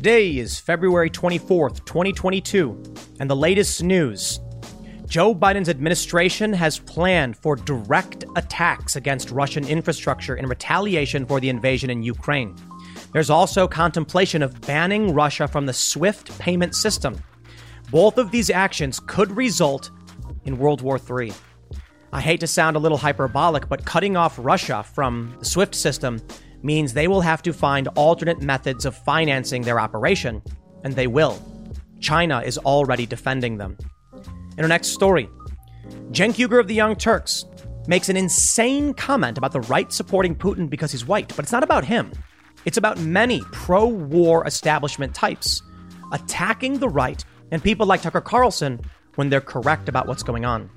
Today is February 24th, 2022, and the latest news. Joe Biden's administration has planned for direct attacks against Russian infrastructure in retaliation for the invasion in Ukraine. There's also contemplation of banning Russia from the SWIFT payment system. Both of these actions could result in World War III. I hate to sound a little hyperbolic, but cutting off Russia from the SWIFT system means they will have to find alternate methods of financing their operation, and they will. China is already defending them. In our next story, Cenk Uygur of the Young Turks makes an insane comment about the right supporting Putin because he's white, but it's not about him. It's about many pro war establishment types attacking the right and people like Tucker Carlson when they're correct about what's going on.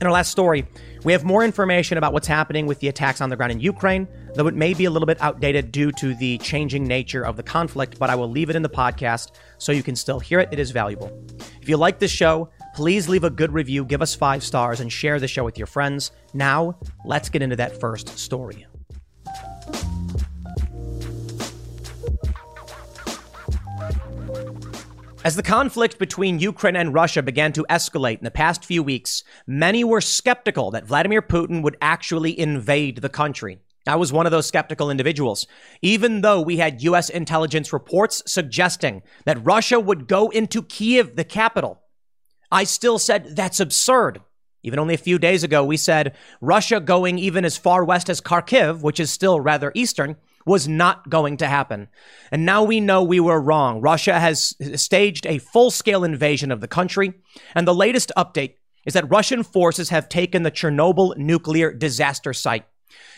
In our last story, we have more information about what's happening with the attacks on the ground in Ukraine, though it may be a little bit outdated due to the changing nature of the conflict, but I will leave it in the podcast so you can still hear it. It is valuable. If you like this show, please leave a good review, give us five stars, and share the show with your friends. Now, let's get into that first story. As the conflict between Ukraine and Russia began to escalate in the past few weeks, many were skeptical that Vladimir Putin would actually invade the country. I was one of those skeptical individuals. Even though we had US intelligence reports suggesting that Russia would go into Kiev, the capital, I still said that's absurd. Even only a few days ago, we said Russia going even as far west as Kharkiv, which is still rather eastern, was not going to happen. And now we know we were wrong. Russia has staged a full scale invasion of the country. And the latest update is that Russian forces have taken the Chernobyl nuclear disaster site.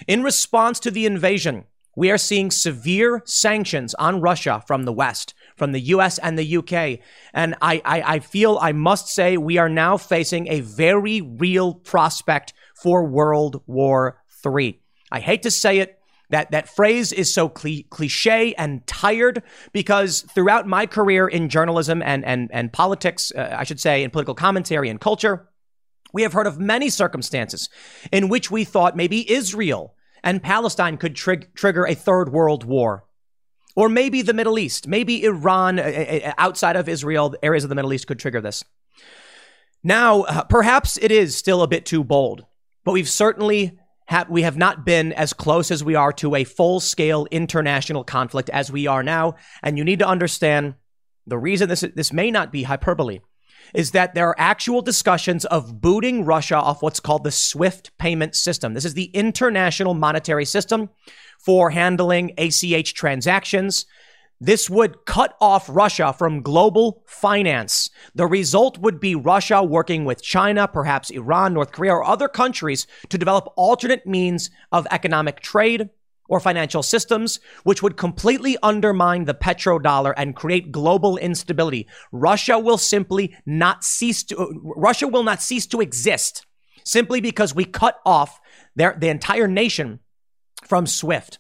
In response to the invasion, we are seeing severe sanctions on Russia from the West, from the US and the UK. And I, I, I feel I must say we are now facing a very real prospect for World War III. I hate to say it, that that phrase is so cliche and tired because throughout my career in journalism and and and politics, uh, I should say, in political commentary and culture, we have heard of many circumstances in which we thought maybe Israel and Palestine could trig- trigger a third world war. Or maybe the Middle East, maybe Iran uh, uh, uh outside of Israel, areas of the Middle East could trigger this. Now, uh, perhaps it is still a bit too bold, but we've certainly ha- we have not been as close as we are to a full scale international conflict as we are now. And you need to understand the reason this, this may not be hyperbole is that there are actual discussions of booting Russia off what's called the SWIFT payment system. This is the international monetary system for handling ACH transactions. This would cut off Russia from global finance. The result would be Russia working with China, perhaps Iran, North Korea, or other countries to develop alternate means of economic trade or financial systems, which would completely undermine the petrodollar and create global instability. Russia will simply not cease to, Russia will not cease to exist simply because we cut off their, the entire nation from SWIFT.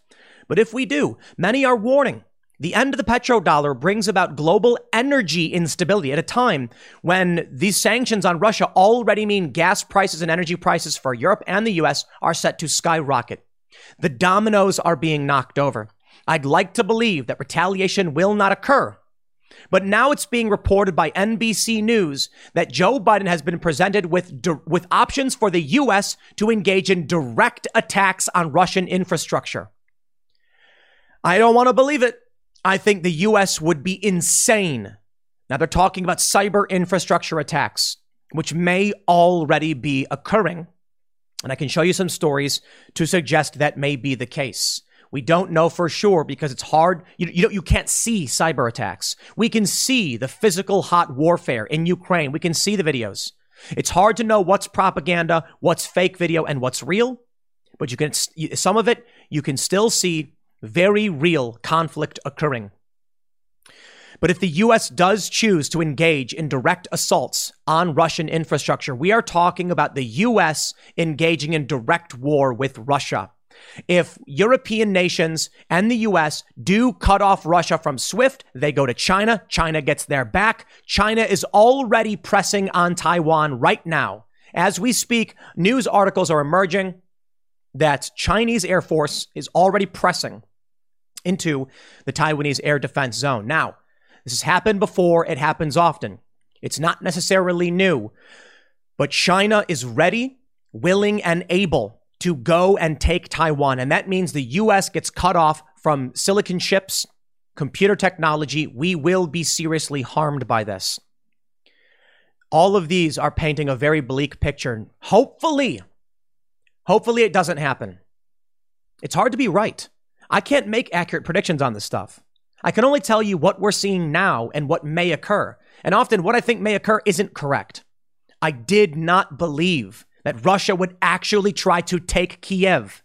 But if we do, many are warning the end of the petrodollar brings about global energy instability at a time when these sanctions on Russia already mean gas prices and energy prices for Europe and the US are set to skyrocket. The dominoes are being knocked over. I'd like to believe that retaliation will not occur. But now it's being reported by NBC News that Joe Biden has been presented with, with options for the US to engage in direct attacks on Russian infrastructure. I don't want to believe it. I think the US would be insane. Now they're talking about cyber infrastructure attacks, which may already be occurring. And I can show you some stories to suggest that may be the case. We don't know for sure because it's hard. You, you, you can't see cyber attacks. We can see the physical hot warfare in Ukraine. We can see the videos. It's hard to know what's propaganda, what's fake video, and what's real. But you can, some of it, you can still see very real conflict occurring. But if the US does choose to engage in direct assaults on Russian infrastructure, we are talking about the US engaging in direct war with Russia. If European nations and the US do cut off Russia from SWIFT, they go to China. China gets their back. China is already pressing on Taiwan right now. As we speak, news articles are emerging that Chinese Air Force is already pressing into the Taiwanese air defense zone. Now, this has happened before, it happens often. It's not necessarily new, but China is ready, willing, and able to go and take Taiwan. And that means the US gets cut off from silicon chips, computer technology. We will be seriously harmed by this. All of these are painting a very bleak picture. Hopefully, Hopefully, it doesn't happen. It's hard to be right. I can't make accurate predictions on this stuff. I can only tell you what we're seeing now and what may occur. And often, what I think may occur isn't correct. I did not believe that Russia would actually try to take Kiev.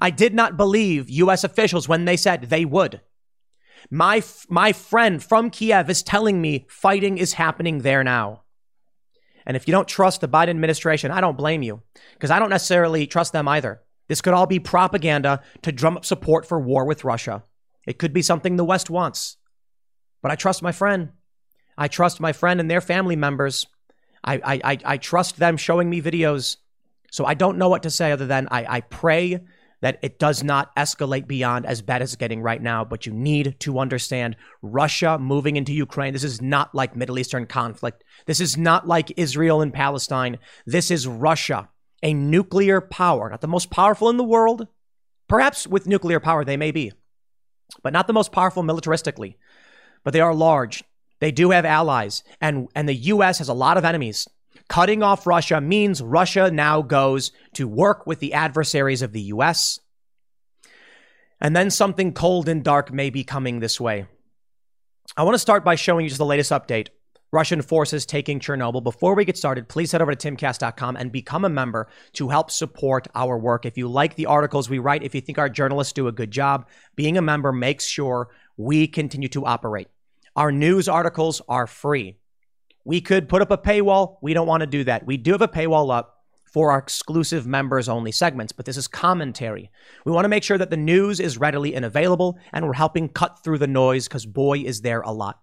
I did not believe US officials when they said they would. My, my friend from Kiev is telling me fighting is happening there now. And if you don't trust the Biden administration, I don't blame you because I don't necessarily trust them either. This could all be propaganda to drum up support for war with Russia. It could be something the West wants. But I trust my friend. I trust my friend and their family members. I, I, I, I trust them showing me videos. So I don't know what to say other than I, I pray that it does not escalate beyond as bad as it's getting right now. But you need to understand Russia moving into Ukraine. This is not like Middle Eastern conflict. This is not like Israel and Palestine. This is Russia, a nuclear power, not the most powerful in the world. Perhaps with nuclear power, they may be, but not the most powerful militaristically. But they are large. They do have allies, and, and the U.S. has a lot of enemies. Cutting off Russia means Russia now goes to work with the adversaries of the US. And then something cold and dark may be coming this way. I want to start by showing you just the latest update. Russian forces taking Chernobyl. Before we get started, please head over to timcast.com and become a member to help support our work. If you like the articles we write, if you think our journalists do a good job, being a member makes sure we continue to operate. Our news articles are free. We could put up a paywall. We don't want to do that. We do have a paywall up for our exclusive members only segments, but this is commentary. We want to make sure that the news is readily and available, and we're helping cut through the noise because boy, is there a lot.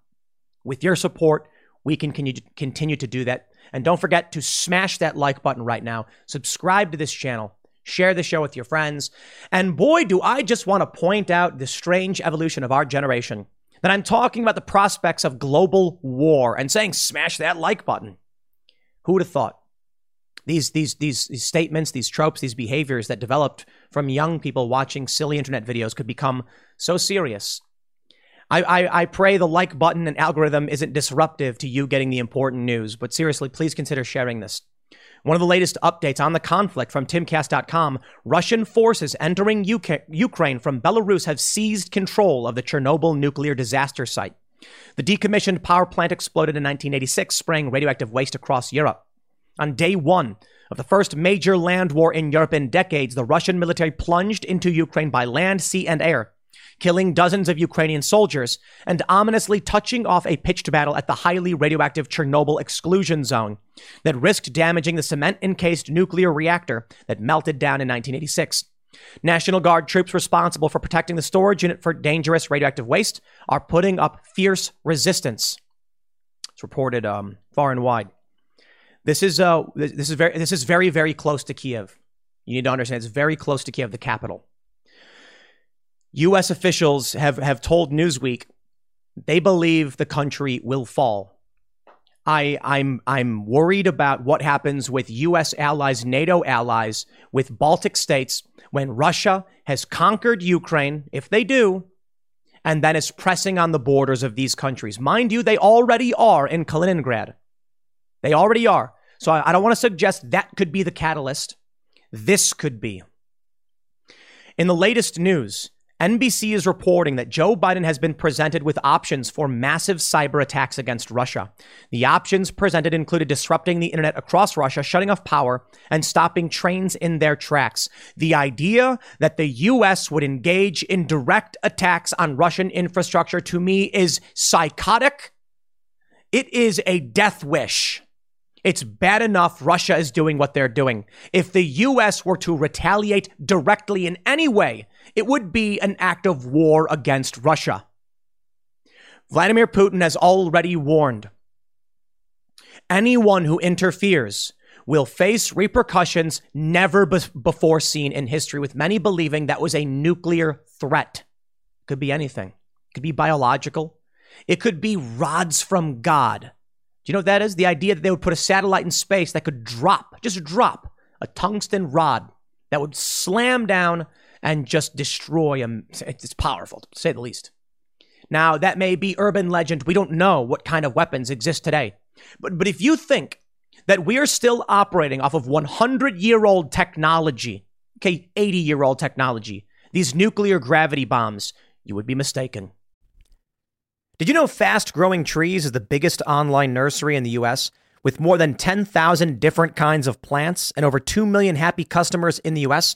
With your support, we can continue to do that. And don't forget to smash that like button right now. Subscribe to this channel. Share the show with your friends. And boy, do I just want to point out the strange evolution of our generation that I'm talking about the prospects of global war and saying smash that like button. Who would have thought? These, these, these, these statements, these tropes, these behaviors that developed from young people watching silly internet videos could become so serious. I, I, I pray the like button and algorithm isn't disruptive to you getting the important news, but seriously, please consider sharing this. One of the latest updates on the conflict from timcast.com Russian forces entering UK- Ukraine from Belarus have seized control of the Chernobyl nuclear disaster site. The decommissioned power plant exploded in 1986, spraying radioactive waste across Europe. On day one of the first major land war in Europe in decades, the Russian military plunged into Ukraine by land, sea, and air killing dozens of Ukrainian soldiers and ominously touching off a pitched battle at the highly radioactive Chernobyl exclusion zone that risked damaging the cement encased nuclear reactor that melted down in 1986. National Guard troops responsible for protecting the storage unit for dangerous radioactive waste are putting up fierce resistance. It's reported um, far and wide. This is uh, this is very this is very very close to Kiev. You need to understand it's very close to Kiev, the capital. U.S. officials have, have told Newsweek they believe the country will fall. I, I'm, I'm worried about what happens with U.S. allies, NATO allies, with Baltic states when Russia has conquered Ukraine, if they do, and then is pressing on the borders of these countries. Mind you, they already are in Kaliningrad. They already are. So I, I don't want to suggest that could be the catalyst. This could be. In the latest news, NBC is reporting that Joe Biden has been presented with options for massive cyber attacks against Russia. The options presented included disrupting the internet across Russia, shutting off power, and stopping trains in their tracks. The idea that the US would engage in direct attacks on Russian infrastructure to me is psychotic. It is a death wish. It's bad enough Russia is doing what they're doing. If the US were to retaliate directly in any way, it would be an act of war against Russia. Vladimir Putin has already warned anyone who interferes will face repercussions never be- before seen in history, with many believing that was a nuclear threat. Could be anything, it could be biological, it could be rods from God. Do you know what that is? The idea that they would put a satellite in space that could drop, just drop, a tungsten rod that would slam down and just destroy them. It's powerful, to say the least. Now, that may be urban legend. We don't know what kind of weapons exist today. But, but if you think that we are still operating off of 100 year old technology, okay, 80 year old technology, these nuclear gravity bombs, you would be mistaken. Did you know Fast Growing Trees is the biggest online nursery in the US with more than 10,000 different kinds of plants and over 2 million happy customers in the US?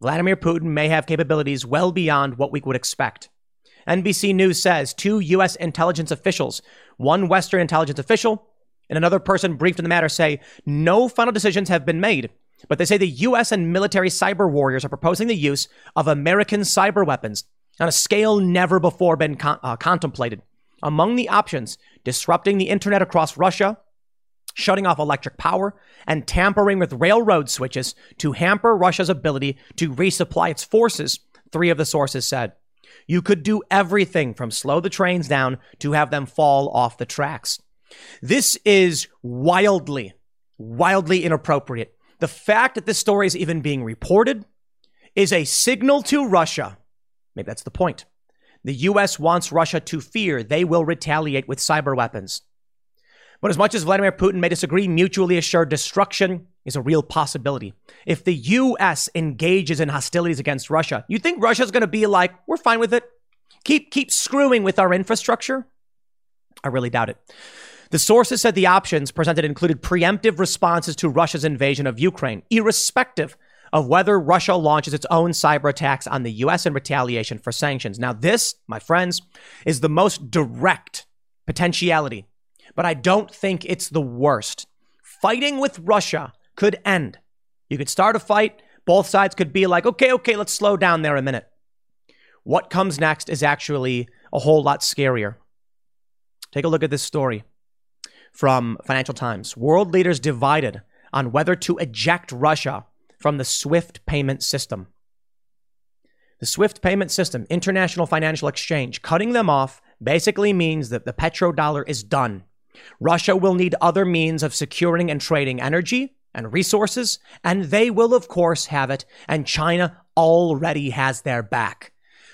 Vladimir Putin may have capabilities well beyond what we would expect. NBC News says two U.S. intelligence officials, one Western intelligence official, and another person briefed in the matter say no final decisions have been made, but they say the U.S. and military cyber warriors are proposing the use of American cyber weapons on a scale never before been con- uh, contemplated. Among the options, disrupting the internet across Russia, shutting off electric power, and tampering with railroad switches to hamper Russia's ability to resupply its forces, three of the sources said. You could do everything from slow the trains down to have them fall off the tracks. This is wildly, wildly inappropriate. The fact that this story is even being reported is a signal to Russia. Maybe that's the point. The U.S. wants Russia to fear they will retaliate with cyber weapons. But as much as Vladimir Putin may disagree, mutually assured destruction is a real possibility. If the US engages in hostilities against Russia, you think Russia's going to be like, we're fine with it? Keep keep screwing with our infrastructure? I really doubt it. The sources said the options presented included preemptive responses to Russia's invasion of Ukraine, irrespective of whether Russia launches its own cyber attacks on the US in retaliation for sanctions. Now, this, my friends, is the most direct potentiality but I don't think it's the worst. Fighting with Russia could end. You could start a fight, both sides could be like, okay, okay, let's slow down there a minute. What comes next is actually a whole lot scarier. Take a look at this story from Financial Times. World leaders divided on whether to eject Russia from the SWIFT payment system. The SWIFT payment system, international financial exchange, cutting them off basically means that the petrodollar is done. Russia will need other means of securing and trading energy and resources, and they will, of course, have it, and China already has their back.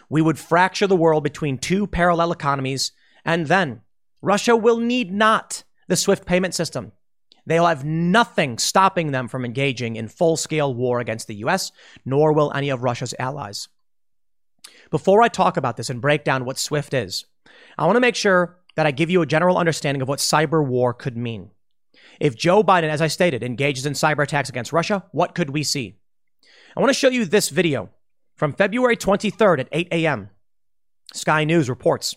We would fracture the world between two parallel economies, and then Russia will need not the SWIFT payment system. They'll have nothing stopping them from engaging in full scale war against the US, nor will any of Russia's allies. Before I talk about this and break down what SWIFT is, I want to make sure that I give you a general understanding of what cyber war could mean. If Joe Biden, as I stated, engages in cyber attacks against Russia, what could we see? I want to show you this video from February 23rd at 8 a.m. Sky News reports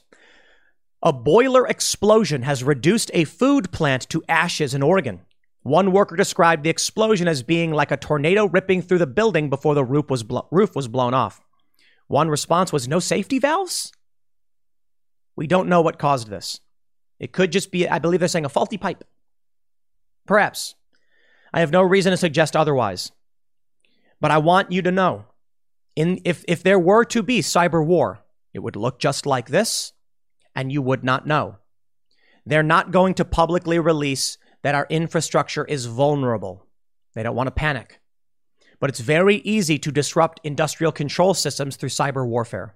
a boiler explosion has reduced a food plant to ashes in Oregon. One worker described the explosion as being like a tornado ripping through the building before the roof was, blo- roof was blown off. One response was no safety valves? We don't know what caused this. It could just be, I believe they're saying, a faulty pipe. Perhaps. I have no reason to suggest otherwise. But I want you to know in, if, if there were to be cyber war, it would look just like this, and you would not know. They're not going to publicly release that our infrastructure is vulnerable. They don't want to panic. But it's very easy to disrupt industrial control systems through cyber warfare.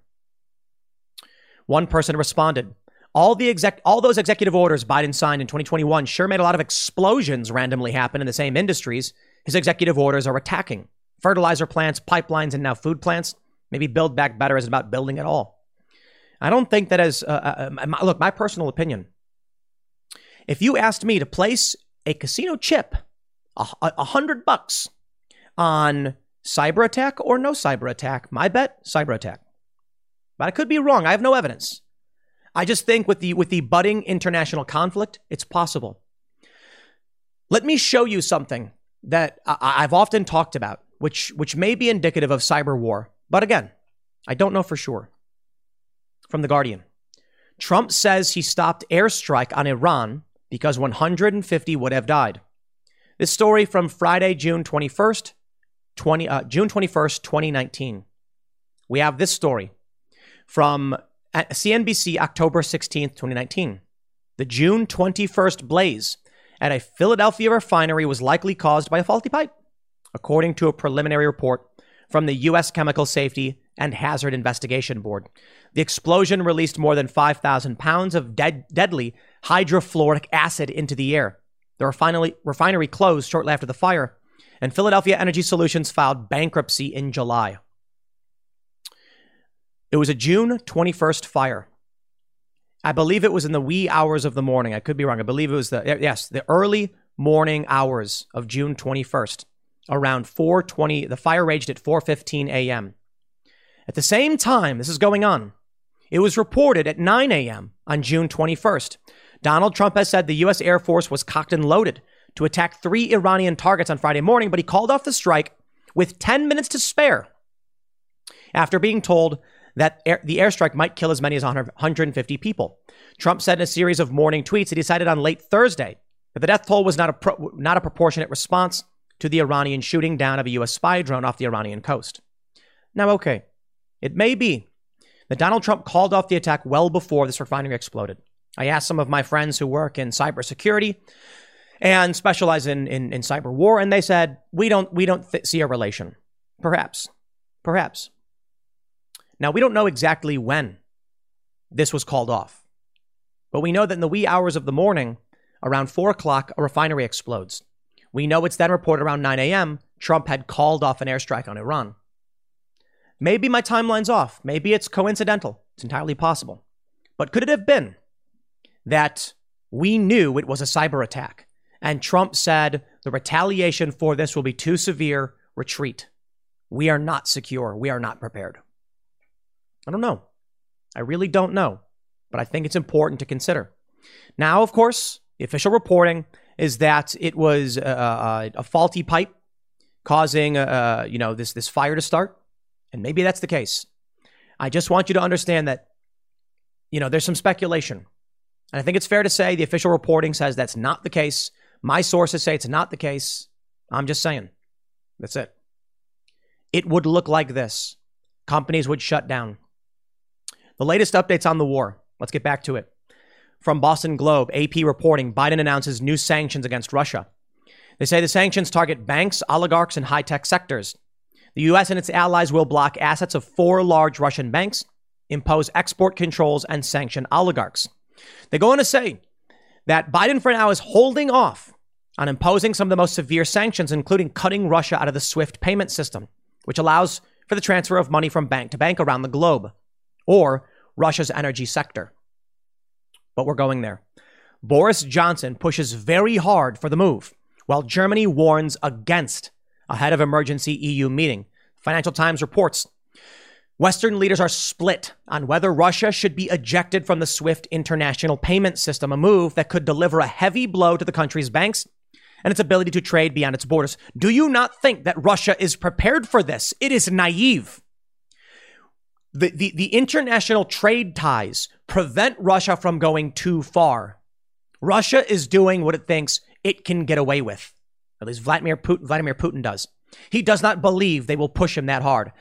One person responded, all the exec, all those executive orders Biden signed in 2021 sure made a lot of explosions randomly happen in the same industries his executive orders are attacking. Fertilizer plants, pipelines, and now food plants. Maybe Build Back Better isn't about building at all. I don't think that as, uh, uh, uh look, my personal opinion. If you asked me to place a casino chip, a, a hundred bucks, on cyber attack or no cyber attack, my bet, cyber attack. But I could be wrong. I have no evidence. I just think with the with the budding international conflict, it's possible. Let me show you something that I, have often talked about, which which may be indicative of cyber war. But again, I don't know for sure. From the Guardian, Trump says he stopped airstrike on Iran because 150 would have died. This story from Friday, June 21st, 20, uh, June 21st, 2019. We have this story from uh, CNBC, October 16th, 2019. The June 21st blaze at a Philadelphia refinery was likely caused by a faulty pipe, according to a preliminary report from the U.S. Chemical Safety and Hazard Investigation Board. The explosion released more than 5,000 pounds of dead, deadly hydrofluoric acid into the air. The refinery, refinery closed shortly after the fire, and Philadelphia Energy Solutions filed bankruptcy in July. It was a June 21st fire. I believe it was in the wee hours of the morning. I could be wrong. I believe it was the yes, the early morning hours of June 21st. Around 4:20, the fire raged at 4:15 a.m. At the same time this is going on, it was reported at 9 a.m. on June 21st. Donald Trump has said the U.S. Air Force was cocked and loaded to attack three Iranian targets on Friday morning, but he called off the strike with 10 minutes to spare after being told that air, the airstrike might kill as many as 150 people. Trump said in a series of morning tweets he decided on late Thursday that the death toll was not a, pro, not a proportionate response to the Iranian shooting down of a U.S. spy drone off the Iranian coast. Now, okay, it may be that Donald Trump called off the attack well before this refinery exploded. I asked some of my friends who work in cybersecurity and specialize in, in, in cyber war, and they said, we don't, we don't th- see a relation. Perhaps. Perhaps. Now, we don't know exactly when this was called off, but we know that in the wee hours of the morning, around 4 o'clock, a refinery explodes. We know it's then reported around 9 a.m. Trump had called off an airstrike on Iran. Maybe my timeline's off. Maybe it's coincidental. It's entirely possible. But could it have been that we knew it was a cyber attack and Trump said the retaliation for this will be too severe, retreat? We are not secure. We are not prepared. I don't know. I really don't know, but I think it's important to consider. Now, of course, the official reporting is that it was a, a, a faulty pipe causing uh, uh, you know this this fire to start, and maybe that's the case. I just want you to understand that you know there's some speculation, and I think it's fair to say the official reporting says that's not the case. My sources say it's not the case. I'm just saying. That's it. It would look like this. Companies would shut down. The latest updates on the war. Let's get back to it. From Boston Globe, AP reporting Biden announces new sanctions against Russia. They say the sanctions target banks, oligarchs, and high tech sectors. The U.S. and its allies will block assets of four large Russian banks, impose export controls, and sanction oligarchs. They go on to say that Biden, for now, is holding off on imposing some of the most severe sanctions, including cutting Russia out of the SWIFT payment system, which allows for the transfer of money from bank to bank around the globe, or Russia's energy sector. But we're going there. Boris Johnson pushes very hard for the move, while Germany warns against ahead of emergency EU meeting. Financial Times reports Western leaders are split on whether Russia should be ejected from the SWIFT international payment system, a move that could deliver a heavy blow to the country's banks and its ability to trade beyond its borders. Do you not think that Russia is prepared for this? It is naive. The, the, the international trade ties prevent Russia from going too far. Russia is doing what it thinks it can get away with. At least Vladimir Putin, Vladimir Putin does. He does not believe they will push him that hard.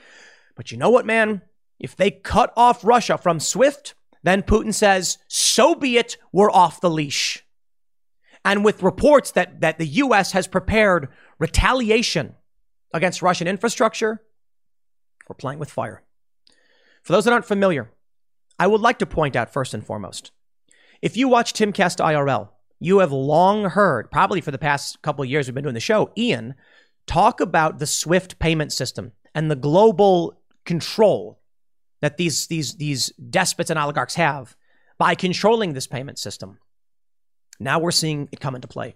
But you know what, man? If they cut off Russia from SWIFT, then Putin says, so be it, we're off the leash. And with reports that, that the US has prepared retaliation against Russian infrastructure, we're playing with fire. For those that aren't familiar, I would like to point out first and foremost if you watch Timcast IRL, you have long heard, probably for the past couple of years we've been doing the show, Ian talk about the SWIFT payment system and the global control that these, these, these despots and oligarchs have by controlling this payment system. Now we're seeing it come into play.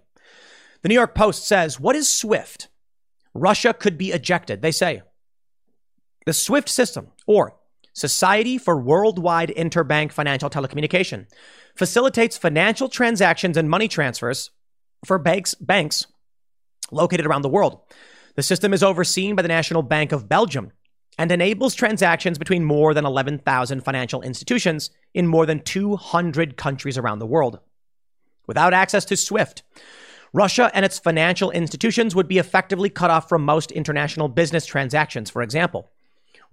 The New York Post says, What is SWIFT? Russia could be ejected. They say the SWIFT system, or Society for Worldwide Interbank Financial Telecommunication, facilitates financial transactions and money transfers for banks, banks located around the world. The system is overseen by the National Bank of Belgium and enables transactions between more than 11,000 financial institutions in more than 200 countries around the world. Without access to SWIFT, Russia and its financial institutions would be effectively cut off from most international business transactions. For example,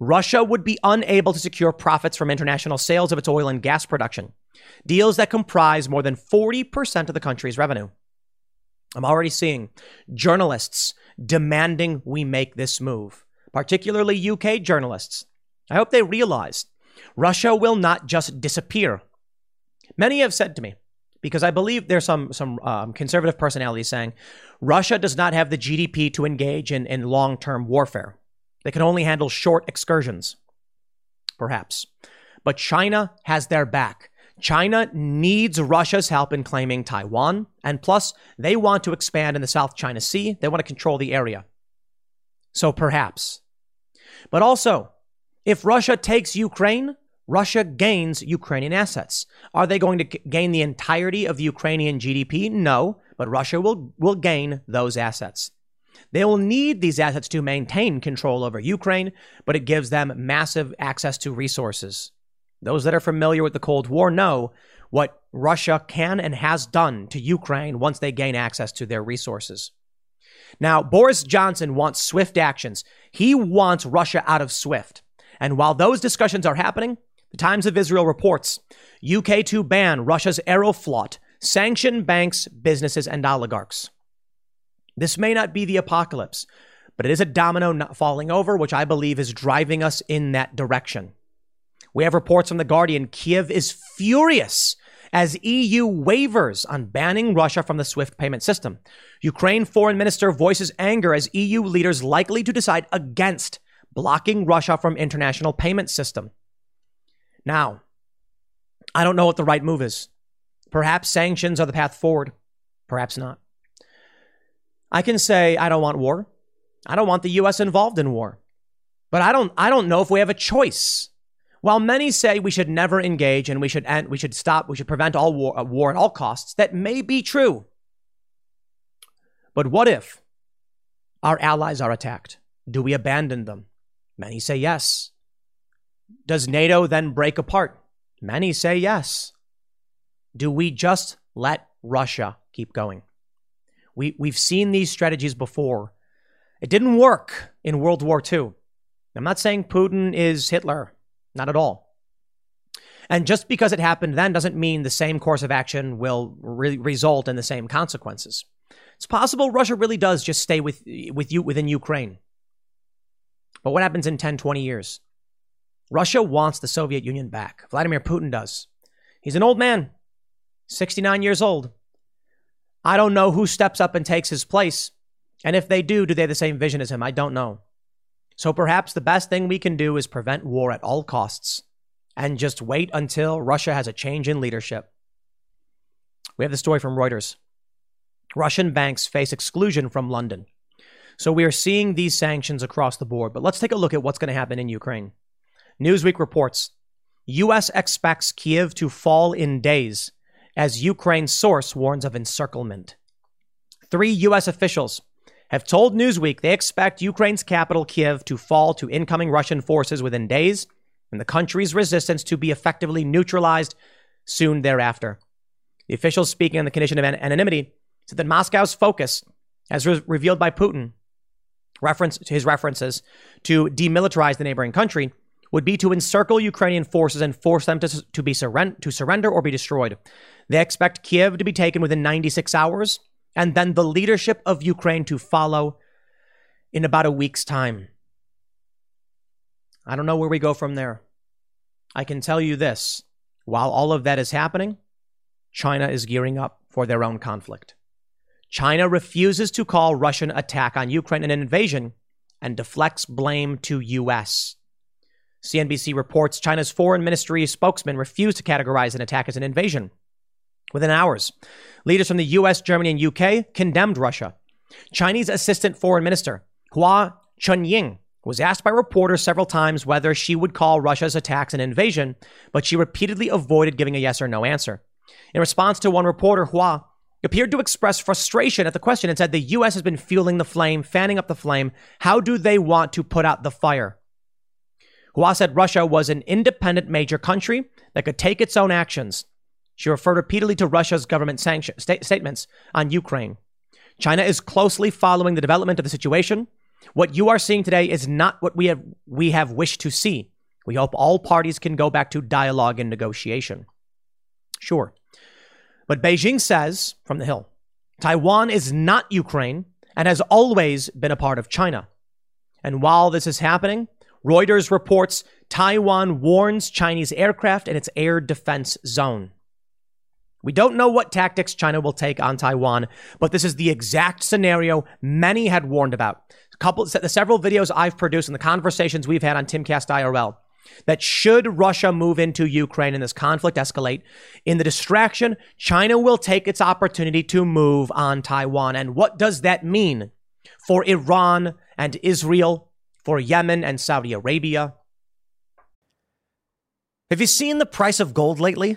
Russia would be unable to secure profits from international sales of its oil and gas production, deals that comprise more than 40% of the country's revenue. I'm already seeing journalists demanding we make this move, particularly UK journalists. I hope they realize Russia will not just disappear. Many have said to me, because I believe there's some some um, conservative personalities saying Russia does not have the GDP to engage in, in long term warfare. They can only handle short excursions, perhaps. But China has their back. China needs Russia's help in claiming Taiwan, and plus, they want to expand in the South China Sea. They want to control the area. So perhaps. But also, if Russia takes Ukraine, Russia gains Ukrainian assets. Are they going to gain the entirety of the Ukrainian GDP? No, but Russia will, will gain those assets. They will need these assets to maintain control over Ukraine, but it gives them massive access to resources. Those that are familiar with the Cold War know what Russia can and has done to Ukraine once they gain access to their resources. Now, Boris Johnson wants swift actions. He wants Russia out of SWIFT. And while those discussions are happening, the Times of Israel reports UK to ban Russia's Aeroflot, sanction banks, businesses, and oligarchs. This may not be the apocalypse, but it is a domino not falling over, which I believe is driving us in that direction. We have reports from The Guardian Kiev is furious as EU wavers on banning Russia from the SWIFT payment system. Ukraine foreign minister voices anger as EU leaders likely to decide against blocking Russia from international payment system. Now, I don't know what the right move is. Perhaps sanctions are the path forward. Perhaps not. I can say I don't want war. I don't want the US involved in war. But I don't I don't know if we have a choice. While many say we should never engage and we should end, we should stop, we should prevent all war, uh, war at all costs, that may be true. But what if our allies are attacked? Do we abandon them? Many say yes. Does NATO then break apart? Many say yes. Do we just let Russia keep going? We, we've seen these strategies before. It didn't work in World War II. I'm not saying Putin is Hitler, not at all. And just because it happened then doesn't mean the same course of action will re- result in the same consequences. It's possible Russia really does just stay with, with you within Ukraine. But what happens in 10, 20 years? Russia wants the Soviet Union back. Vladimir Putin does. He's an old man, 69 years old. I don't know who steps up and takes his place. And if they do, do they have the same vision as him? I don't know. So perhaps the best thing we can do is prevent war at all costs and just wait until Russia has a change in leadership. We have the story from Reuters. Russian banks face exclusion from London. So we are seeing these sanctions across the board. But let's take a look at what's going to happen in Ukraine. Newsweek reports US expects Kiev to fall in days as Ukraine's source warns of encirclement. Three US officials have told Newsweek they expect Ukraine's capital, Kiev, to fall to incoming Russian forces within days and the country's resistance to be effectively neutralized soon thereafter. The officials speaking on the condition of anonymity said that Moscow's focus, as re- revealed by Putin, reference to his references to demilitarize the neighboring country, would be to encircle Ukrainian forces and force them to, to be surren- to surrender or be destroyed. They expect Kiev to be taken within 96 hours and then the leadership of Ukraine to follow in about a week's time. I don't know where we go from there. I can tell you this while all of that is happening, China is gearing up for their own conflict. China refuses to call Russian attack on Ukraine an invasion and deflects blame to US. CNBC reports China's foreign ministry spokesman refused to categorize an attack as an invasion. Within hours, leaders from the US, Germany, and UK condemned Russia. Chinese Assistant Foreign Minister Hua Chunying was asked by reporters several times whether she would call Russia's attacks an invasion, but she repeatedly avoided giving a yes or no answer. In response to one reporter, Hua appeared to express frustration at the question and said the U.S. has been fueling the flame, fanning up the flame. How do they want to put out the fire? Hua said Russia was an independent major country that could take its own actions she referred repeatedly to Russia's government sanction, sta- statements on Ukraine. China is closely following the development of the situation. What you are seeing today is not what we have we have wished to see. We hope all parties can go back to dialogue and negotiation. Sure. But Beijing says from the Hill, Taiwan is not Ukraine and has always been a part of China. And while this is happening, Reuters reports Taiwan warns Chinese aircraft in its air defense zone. We don't know what tactics China will take on Taiwan, but this is the exact scenario many had warned about. A couple, the several videos I've produced and the conversations we've had on Timcast IRL that should Russia move into Ukraine and this conflict escalate, in the distraction, China will take its opportunity to move on Taiwan. And what does that mean for Iran and Israel, for Yemen and Saudi Arabia? Have you seen the price of gold lately?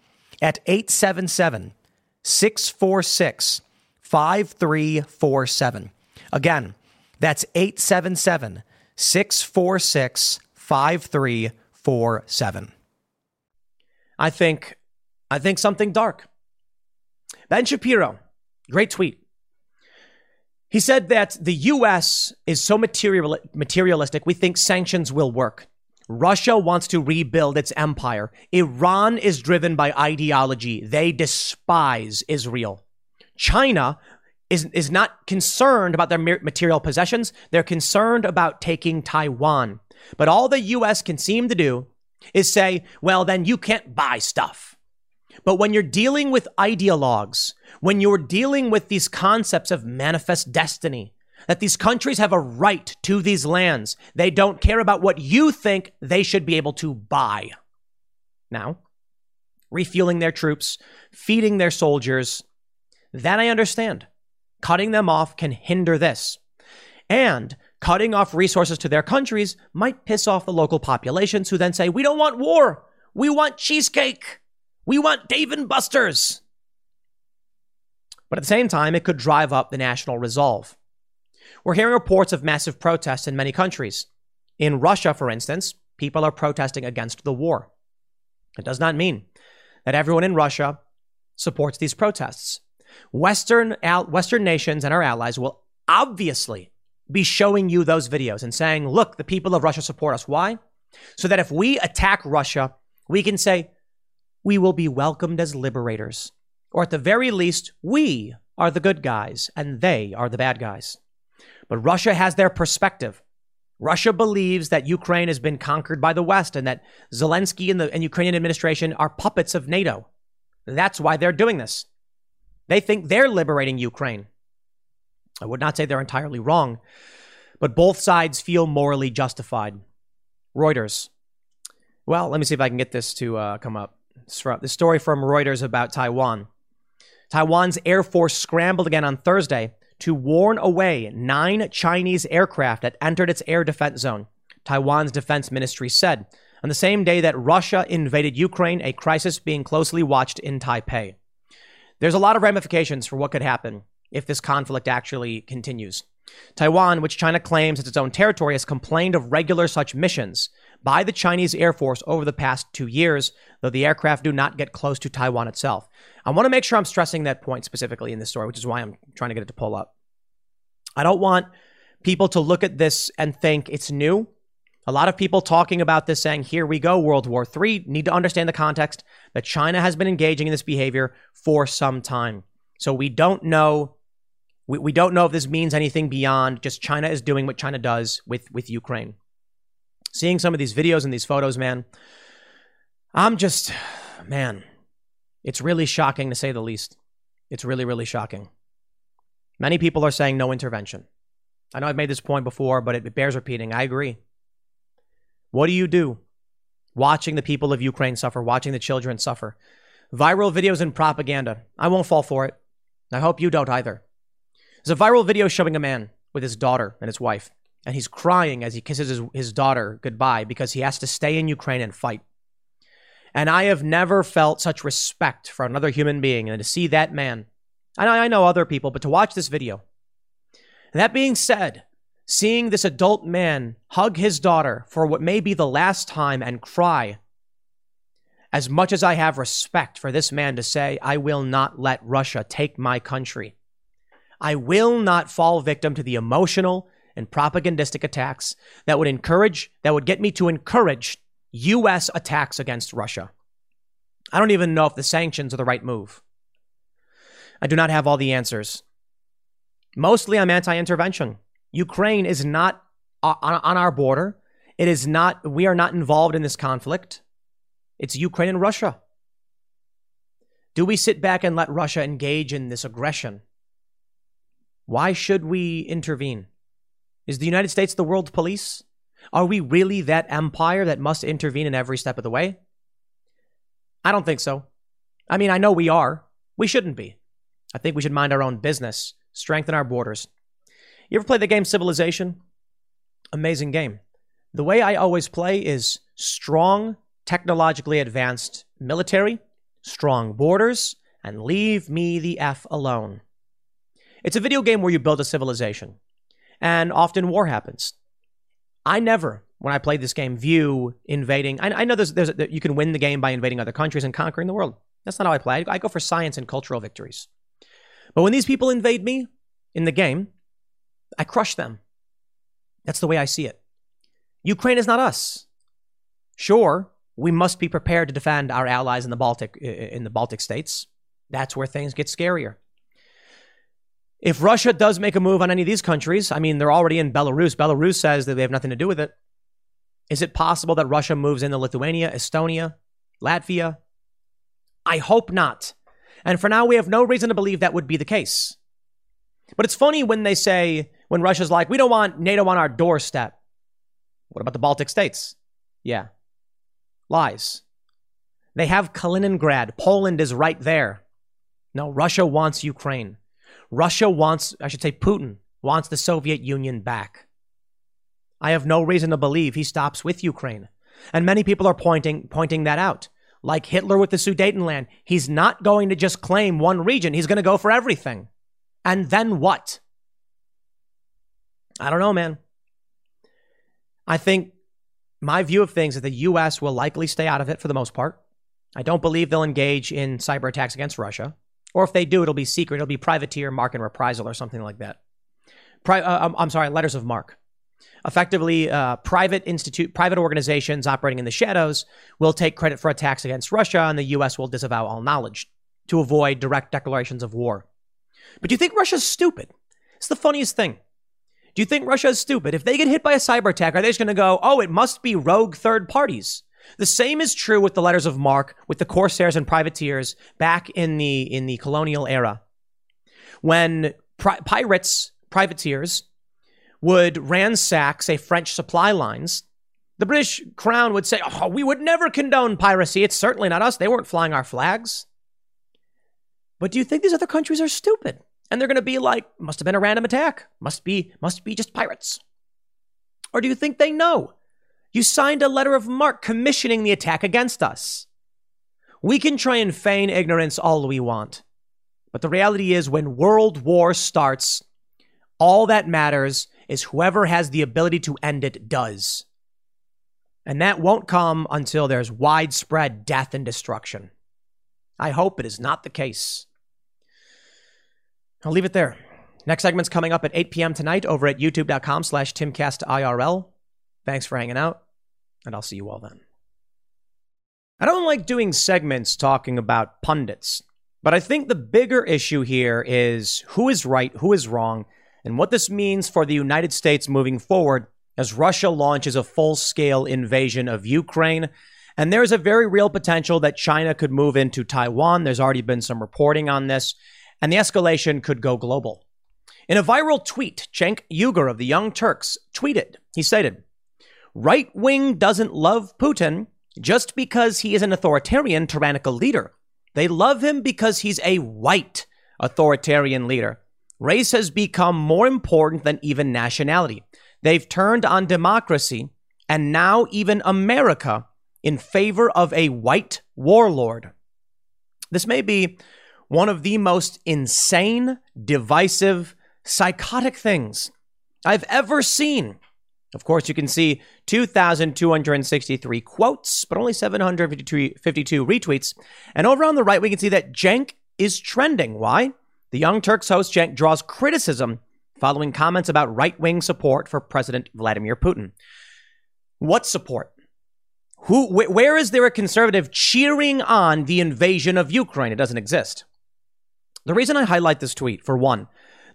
at 877 646 5347. Again, that's 877 646 5347. I think I think something dark. Ben Shapiro, great tweet. He said that the US is so material, materialistic, we think sanctions will work. Russia wants to rebuild its empire. Iran is driven by ideology. They despise Israel. China is, is not concerned about their material possessions. They're concerned about taking Taiwan. But all the US can seem to do is say, well, then you can't buy stuff. But when you're dealing with ideologues, when you're dealing with these concepts of manifest destiny, that these countries have a right to these lands. They don't care about what you think they should be able to buy. Now, refueling their troops, feeding their soldiers, that I understand. Cutting them off can hinder this. And Cutting off resources to their countries might piss off the local populations who then say, We don't want war. We want cheesecake. We want Dave and Buster's. But at the same time, it could drive up the national resolve. We're hearing reports of massive protests in many countries. In Russia, for instance, people are protesting against the war. It does not mean that everyone in Russia supports these protests. Western, Western nations and our allies will obviously be showing you those videos and saying, look, the people of Russia support us. Why? So that if we attack Russia, we can say, we will be welcomed as liberators. Or at the very least, we are the good guys and they are the bad guys. But Russia has their perspective. Russia believes that Ukraine has been conquered by the West and that Zelensky and the and Ukrainian administration are puppets of NATO. That's why they're doing this. They think they're liberating Ukraine. I would not say they're entirely wrong, but both sides feel morally justified. Reuters. Well, let me see if I can get this to uh, come up. The story from Reuters about Taiwan. Taiwan's Air Force scrambled again on Thursday to warn away nine Chinese aircraft that entered its air defense zone, Taiwan's defense ministry said, on the same day that Russia invaded Ukraine, a crisis being closely watched in Taipei. There's a lot of ramifications for what could happen if this conflict actually continues. Taiwan, which China claims as its own territory, has complained of regular such missions by the Chinese Air Force over the past two years, though the aircraft do not get close to Taiwan itself. I want to make sure I'm stressing that point specifically in this story, which is why I'm trying to get it to pull up. I don't want people to look at this and think it's new. A lot of people talking about this saying, here we go, World War III, need to understand the context that China has been engaging in this behavior for some time. So we don't know. We, we don't know if this means anything beyond just China is doing what China does with, with Ukraine. Seeing some of these videos and these photos, man, I'm just, man, it's really shocking to say the least. It's really, really shocking. Many people are saying no intervention. I know I've made this point before, but it bears repeating. I agree. What do you do? Watching the people of Ukraine suffer, watching the children suffer. Viral videos and propaganda. I won't fall for it. I hope you don't either. There's a viral video showing a man with his daughter and his wife, and he's crying as he kisses his, his daughter goodbye because he has to stay in Ukraine and fight. And I have never felt such respect for another human being and to see that man. I know, I know other people, but to watch this video. And that being said, Seeing this adult man hug his daughter for what may be the last time and cry, as much as I have respect for this man to say, I will not let Russia take my country. I will not fall victim to the emotional and propagandistic attacks that would encourage, that would get me to encourage U.S. attacks against Russia. I don't even know if the sanctions are the right move. I do not have all the answers. Mostly, I'm anti intervention. Ukraine is not on, our border. It is not, we are not involved in this conflict. It's Ukraine and Russia. Do we sit back and let Russia engage in this aggression? Why should we intervene? Is the United States the world police? Are we really that empire that must intervene in every step of the way? I don't think so. I mean, I know we are. We shouldn't be. I think we should mind our own business, strengthen our borders, you ever play the game Civilization? Amazing game. The way I always play is strong, technologically advanced military, strong borders, and leave me the F alone. It's a video game where you build a civilization, and often war happens. I never, when I play this game, view invading. I, I know there's, there's, you can win the game by invading other countries and conquering the world. That's not how I play. I go for science and cultural victories. But when these people invade me in the game, I crush them. That's the way I see it. Ukraine is not us. Sure, we must be prepared to defend our allies in the Baltic in the Baltic states. That's where things get scarier. If Russia does make a move on any of these countries, I mean, they're already in Belarus. Belarus says that they have nothing to do with it. Is it possible that Russia moves into Lithuania, Estonia, Latvia? I hope not. And for now, we have no reason to believe that would be the case. But it's funny when they say, when Russia's like, we don't want NATO on our doorstep. What about the Baltic states? Yeah. Lies. They have Kaliningrad. Poland is right there. No, Russia wants Ukraine. Russia wants, I should say, Putin wants the Soviet Union back. I have no reason to believe he stops with Ukraine. And many people are pointing pointing that out. Like Hitler with the Sudetenland, he's not going to just claim one region. He's going to go for everything. And then what? I don't know, man. I think my view of things is the US will likely stay out of it for the most part. I don't believe they'll engage in cyber attacks against Russia. Or if they do, it'll be secret. It'll be privateer, marque, and reprisal or something like that. Pri- uh, I'm, I'm sorry, letters of marque. Effectively uh, private institute private organizations operating in the shadows will take credit for attacks against russia and the us will disavow all knowledge to avoid direct declarations of war. But do you think russia's stupid? It's the funniest thing. Do you think russia is stupid? If they get hit by a cyber attack are they just going to go oh it must be rogue third parties the same is true with the letters of marque, with the corsairs and privateers back in the in the colonial era when pri- pirates privateers would ransack, say, French supply lines, the British crown would say, Oh, we would never condone piracy. It's certainly not us. They weren't flying our flags. But do you think these other countries are stupid? And they're going to be like, must have been a random attack. Must be, must be just pirates. Or do you think they know? You signed a letter of marque commissioning the attack against us. We can try and feign ignorance all we want. But the reality is, when world war starts, all that matters is whoever has the ability to end it does. And that won't come until there's widespread death and destruction. I hope it is not the case. I'll leave it there. Next segment's coming up at 8 p.m. tonight over at youtube.com slash timcastirl. Thanks for hanging out, and I'll see you all then. I don't like doing segments talking about pundits, but I think the bigger issue here is who is right, who is wrong, and what this means for the United States moving forward as Russia launches a full scale invasion of Ukraine. And there's a very real potential that China could move into Taiwan. There's already been some reporting on this, and the escalation could go global. In a viral tweet, Cenk Uygur of the Young Turks tweeted, he stated, Right wing doesn't love Putin just because he is an authoritarian, tyrannical leader. They love him because he's a white authoritarian leader. Race has become more important than even nationality. They've turned on democracy and now even America in favor of a white warlord. This may be one of the most insane, divisive, psychotic things I've ever seen. Of course, you can see 2,263 quotes, but only 752 retweets. And over on the right, we can see that Cenk is trending. Why? The Young Turks host Cenk draws criticism following comments about right wing support for President Vladimir Putin. What support? Who, wh- where is there a conservative cheering on the invasion of Ukraine? It doesn't exist. The reason I highlight this tweet, for one,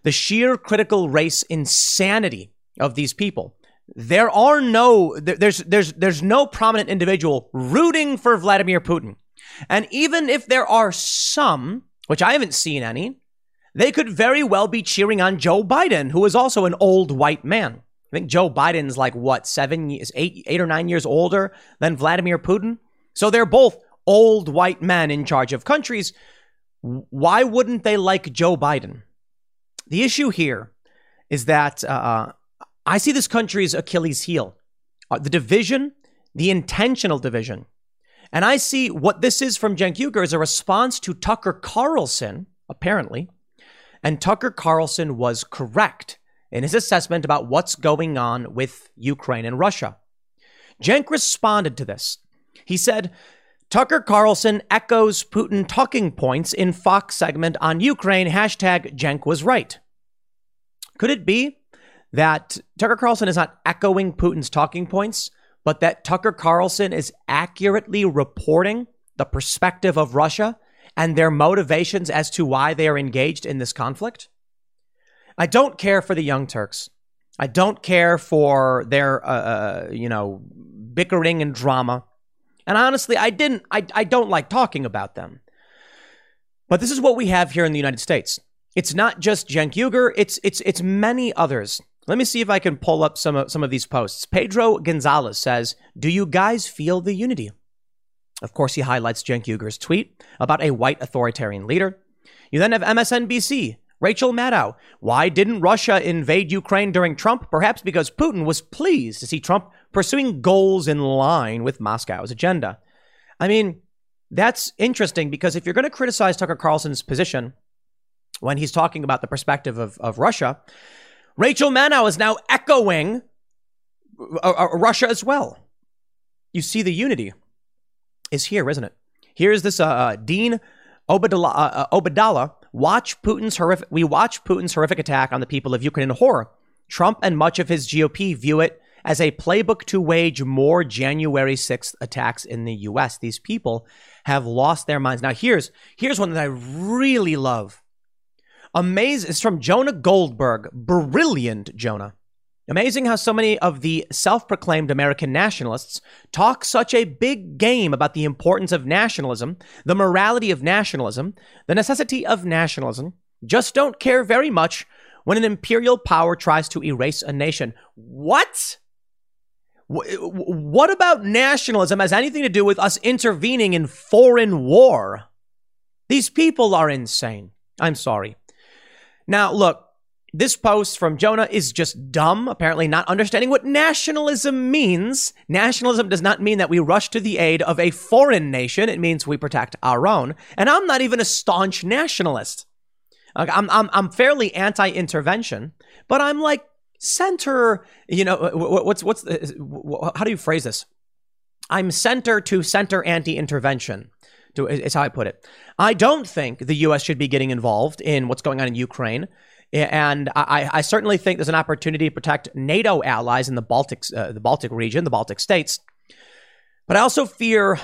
the sheer critical race insanity of these people. There are no there's there's there's no prominent individual rooting for Vladimir Putin. And even if there are some, which I haven't seen any, they could very well be cheering on Joe Biden, who is also an old white man. I think Joe Biden's like what, seven years, eight, eight or nine years older than Vladimir Putin. So they're both old white men in charge of countries. Why wouldn't they like Joe Biden? The issue here is that uh, uh I see this country's Achilles heel, uh, the division, the intentional division. And I see what this is from Cenk Uygur as a response to Tucker Carlson, apparently, and Tucker Carlson was correct in his assessment about what's going on with Ukraine and Russia. Cenk responded to this. He said, Tucker Carlson echoes Putin talking points in Fox segment on Ukraine. Hashtag Cenk was right. Could it be that Tucker Carlson is not echoing Putin's talking points, but that Tucker Carlson is accurately reporting the perspective of Russia and their motivations as to why they are engaged in this conflict. I don't care for the Young Turks. I don't care for their, uh, uh, you know, bickering and drama. And honestly, I didn't, I, I don't like talking about them. But this is what we have here in the United States. It's not just Cenk Uygur, it's, it's, it's many others. Let me see if I can pull up some of, some of these posts. Pedro Gonzalez says, Do you guys feel the unity? Of course, he highlights Cenk Uygur's tweet about a white authoritarian leader. You then have MSNBC Rachel Maddow. Why didn't Russia invade Ukraine during Trump? Perhaps because Putin was pleased to see Trump pursuing goals in line with Moscow's agenda. I mean, that's interesting because if you're going to criticize Tucker Carlson's position when he's talking about the perspective of, of Russia, Rachel Maddow is now echoing uh, uh, Russia as well. You see, the unity is here, isn't it? Here's this uh, uh Dean Obeidallah, uh, Obeidallah. Watch Putin's horrific. We watch Putin's horrific attack on the people of Ukraine in horror. Trump and much of his GOP view it as a playbook to wage more January 6th attacks in the US. These people have lost their minds. Now here's here's one that I really love. Amazing. It's from Jonah Goldberg. Brilliant, Jonah. Amazing how so many of the self proclaimed American nationalists talk such a big game about the importance of nationalism, the morality of nationalism, the necessity of nationalism, just don't care very much when an imperial power tries to erase a nation. What? What about nationalism has anything to do with us intervening in foreign war? These people are insane. I'm sorry. Now, look, this post from Jonah is just dumb, apparently not understanding what nationalism means. Nationalism does not mean that we rush to the aid of a foreign nation. It means we protect our own. And I'm not even a staunch nationalist. I'm, I'm, I'm fairly anti intervention, but I'm like center, you know, what's, what's, how do you phrase this? I'm center to center anti intervention. Is how I put it. I don't think the U.S. should be getting involved in what's going on in Ukraine. And I, I, certainly think there's an opportunity to protect NATO allies in the Baltic, uh, the Baltic region, the Baltic states. But I also fear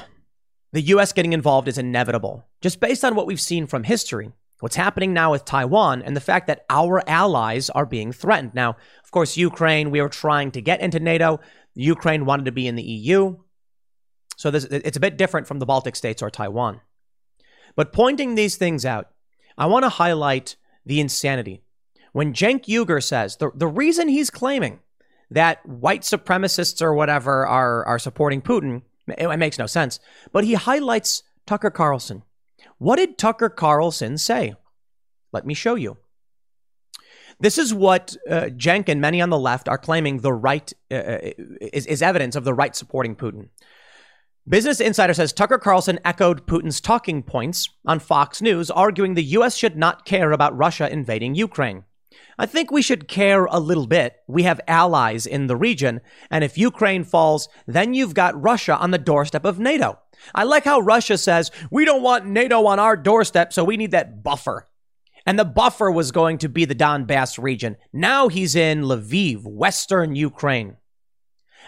the U.S. getting involved is inevitable, just based on what we've seen from history what's happening now with Taiwan and the fact that our allies are being threatened. Now, of course, Ukraine, we were trying to get into NATO. Ukraine wanted to be in the EU. So this, it's a bit different from the Baltic states or Taiwan. But pointing these things out, I want to highlight the insanity. When Cenk Uygur says the, the reason he's claiming that white supremacists or whatever are, are supporting Putin, it, it makes no sense. But he highlights Tucker Carlson what did Tucker Carlson say? Let me show you. This is what uh, Cenk and many on the left are claiming the right uh, uh, is, is evidence of the right supporting Putin. Business Insider says Tucker Carlson echoed Putin's talking points on Fox News, arguing the U.S. should not care about Russia invading Ukraine. I think we should care a little bit. We have allies in the region, and if Ukraine falls, then you've got Russia on the doorstep of NATO. I like how Russia says, we don't want NATO on our doorstep, so we need that buffer. And the buffer was going to be the Donbass region. Now he's in Lviv, Western Ukraine.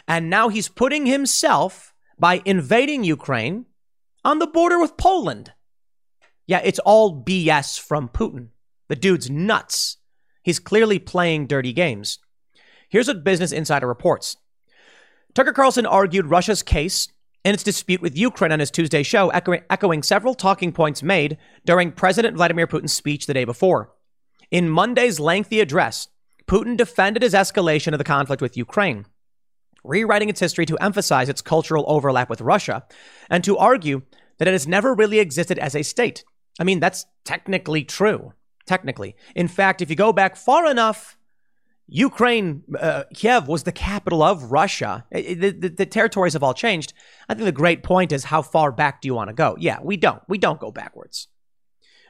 And now he's putting himself, by invading Ukraine, on the border with Poland. Yeah, it's all BS from Putin. The dude's nuts. He's clearly playing dirty games. Here's what Business Insider reports Tucker Carlson argued Russia's case in its dispute with Ukraine on his Tuesday show, echoing several talking points made during President Vladimir Putin's speech the day before. In Monday's lengthy address, Putin defended his escalation of the conflict with Ukraine, rewriting its history to emphasize its cultural overlap with Russia and to argue that it has never really existed as a state. I mean, that's technically true. Technically. In fact, if you go back far enough, Ukraine, uh, Kiev was the capital of Russia. The, the, the, territories have all changed. I think the great point is how far back do you want to go? Yeah, we don't. We don't go backwards.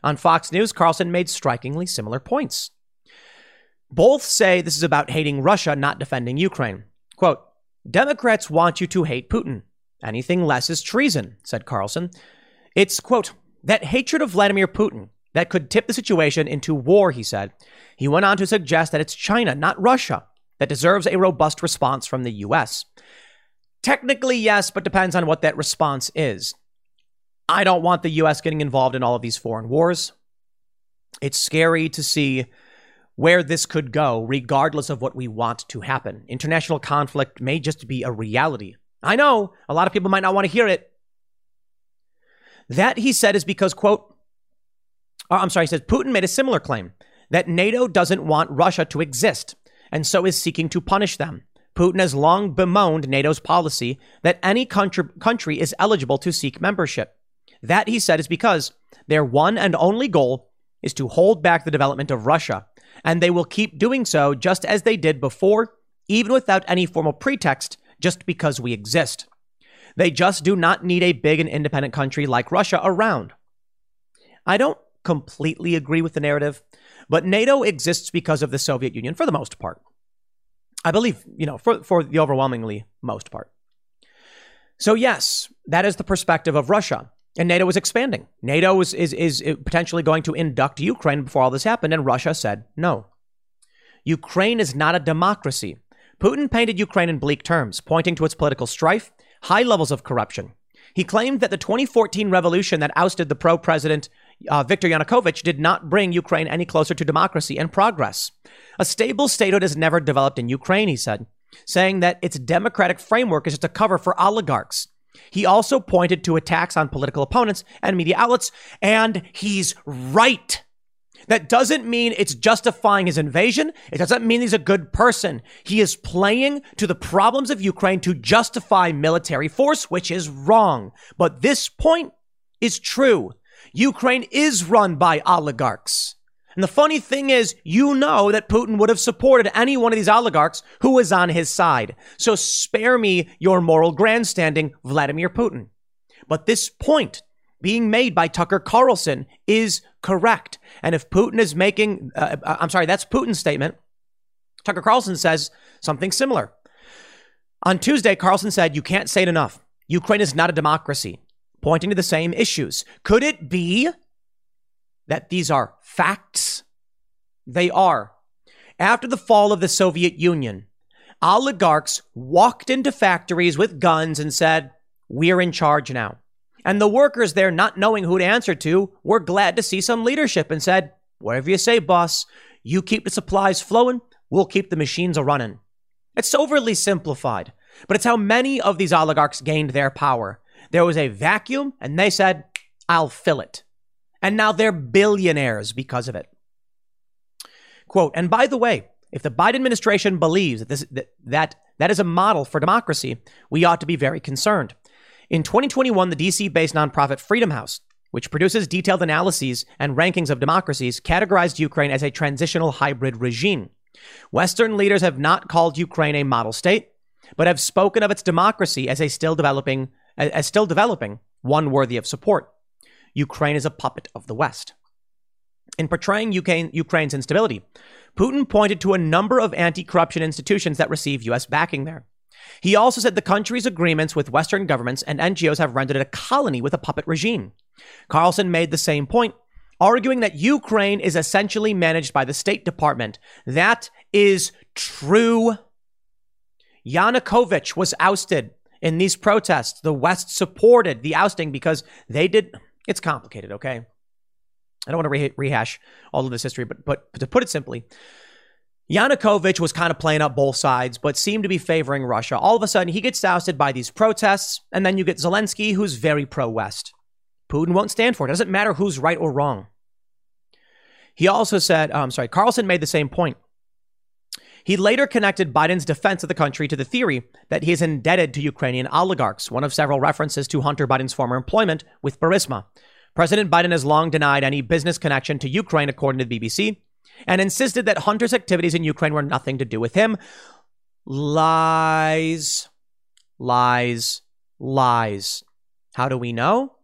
On Fox News, Carlson made strikingly similar points. Both say this is about hating Russia, not defending Ukraine. Quote, Democrats want you to hate Putin. Anything less is treason, said Carlson. It's, quote, that hatred of Vladimir Putin that could tip the situation into war, he said. He went on to suggest that it's China, not Russia, that deserves a robust response from the U.S. Technically, yes, but depends on what that response is. I don't want the U.S. getting involved in all of these foreign wars. It's scary to see where this could go, regardless of what we want to happen. International conflict may just be a reality. I know a lot of people might not want to hear it. That, he said, is because, quote, uh, I'm sorry, he says Putin made a similar claim that NATO doesn't want Russia to exist and so is seeking to punish them. Putin has long bemoaned NATO's policy that any country, country is eligible to seek membership. That, he said, is because their one and only goal is to hold back the development of Russia, and they will keep doing so just as they did before, even without any formal pretext, just because we exist. They just do not need a big and independent country like Russia around. I don't completely agree with the narrative, but NATO exists because of the Soviet Union for the most part. I believe, you know, for, for the overwhelmingly most part. So, yes, that is the perspective of Russia. And NATO is expanding. NATO is, is, is potentially going to induct Ukraine before all this happened, and Russia said no. Ukraine is not a democracy. Putin painted Ukraine in bleak terms, pointing to its political strife, high levels of corruption. He claimed that the 2014 revolution that ousted the pro president uh, Viktor Yanukovych did not bring Ukraine any closer to democracy and progress. A stable statehood has never developed in Ukraine, he said, saying that its democratic framework is just a cover for oligarchs. He also pointed to attacks on political opponents and media outlets, and he's right. That doesn't mean it's justifying his invasion. It doesn't mean he's a good person. He is playing to the problems of Ukraine to justify military force, which is wrong. But this point is true. Ukraine is run by oligarchs. And the funny thing is, you know that Putin would have supported any one of these oligarchs who was on his side. So spare me your moral grandstanding, Vladimir Putin. But this point being made by Tucker Carlson is correct. And if Putin is making, uh, uh I'm sorry, that's Putin's statement. Tucker Carlson says something similar. On Tuesday, Carlson said, You can't say it enough. Ukraine is not a democracy pointing to the same issues. Could it be that these are facts? They are. After the fall of the Soviet Union, oligarchs walked into factories with guns and said, We're in charge now. And the workers there, not knowing who to answer to, were glad to see some leadership and said, Whatever you say, boss, you keep the supplies flowing, we'll keep the machines a running. It's overly simplified, but it's how many of these oligarchs gained their power. There was a vacuum, and they said, I'll fill it. And now they're billionaires because of it. Quote, and by the way, if the Biden administration believes that, this, that, that that is a model for democracy, we ought to be very concerned. In 2021, the DC based nonprofit Freedom House, which produces detailed analyses and rankings of democracies, categorized Ukraine as a transitional hybrid regime. Western leaders have not called Ukraine a model state, but have spoken of its democracy as a still developing as still developing, one worthy of support. Ukraine is a puppet of the West. In portraying Ukraine's instability, Putin pointed to a number of anti corruption institutions that receive U.S. backing there. He also said the country's agreements with Western governments and NGOs have rendered it a colony with a puppet regime. Carlson made the same point, arguing that Ukraine is essentially managed by the State Department. That is true. Yanukovych was ousted in these protests, the West supported the ousting because they did. It's complicated, okay? I don't want to re- rehash all of this history, but, but to put it simply, Yanukovych was kind of playing up both sides, but seemed to be favoring Russia. All of a sudden, he gets ousted by these protests, and then you get Zelensky, who's very pro West. Putin won't stand for it. Doesn't matter who's right or wrong. He also said, I'm sorry, Carlson made the same point. He later connected Biden's defense of the country to the theory that he is indebted to Ukrainian oligarchs, one of several references to Hunter Biden's former employment with Burisma. President Biden has long denied any business connection to Ukraine, according to the BBC, and insisted that Hunter's activities in Ukraine were nothing to do with him. Lies, lies, lies. How do we know?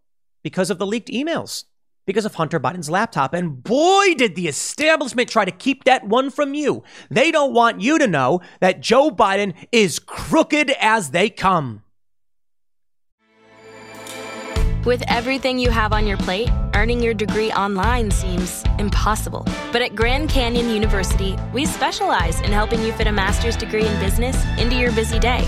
Because of the leaked emails because of Hunter Biden's laptop. And boy, did the establishment try to keep that one from you. They don't want you to know that Joe Biden is crooked as they come. With everything you have on your plate, earning your degree online seems impossible. But at Grand Canyon University, we specialize in helping you fit a master's degree in business into your busy day.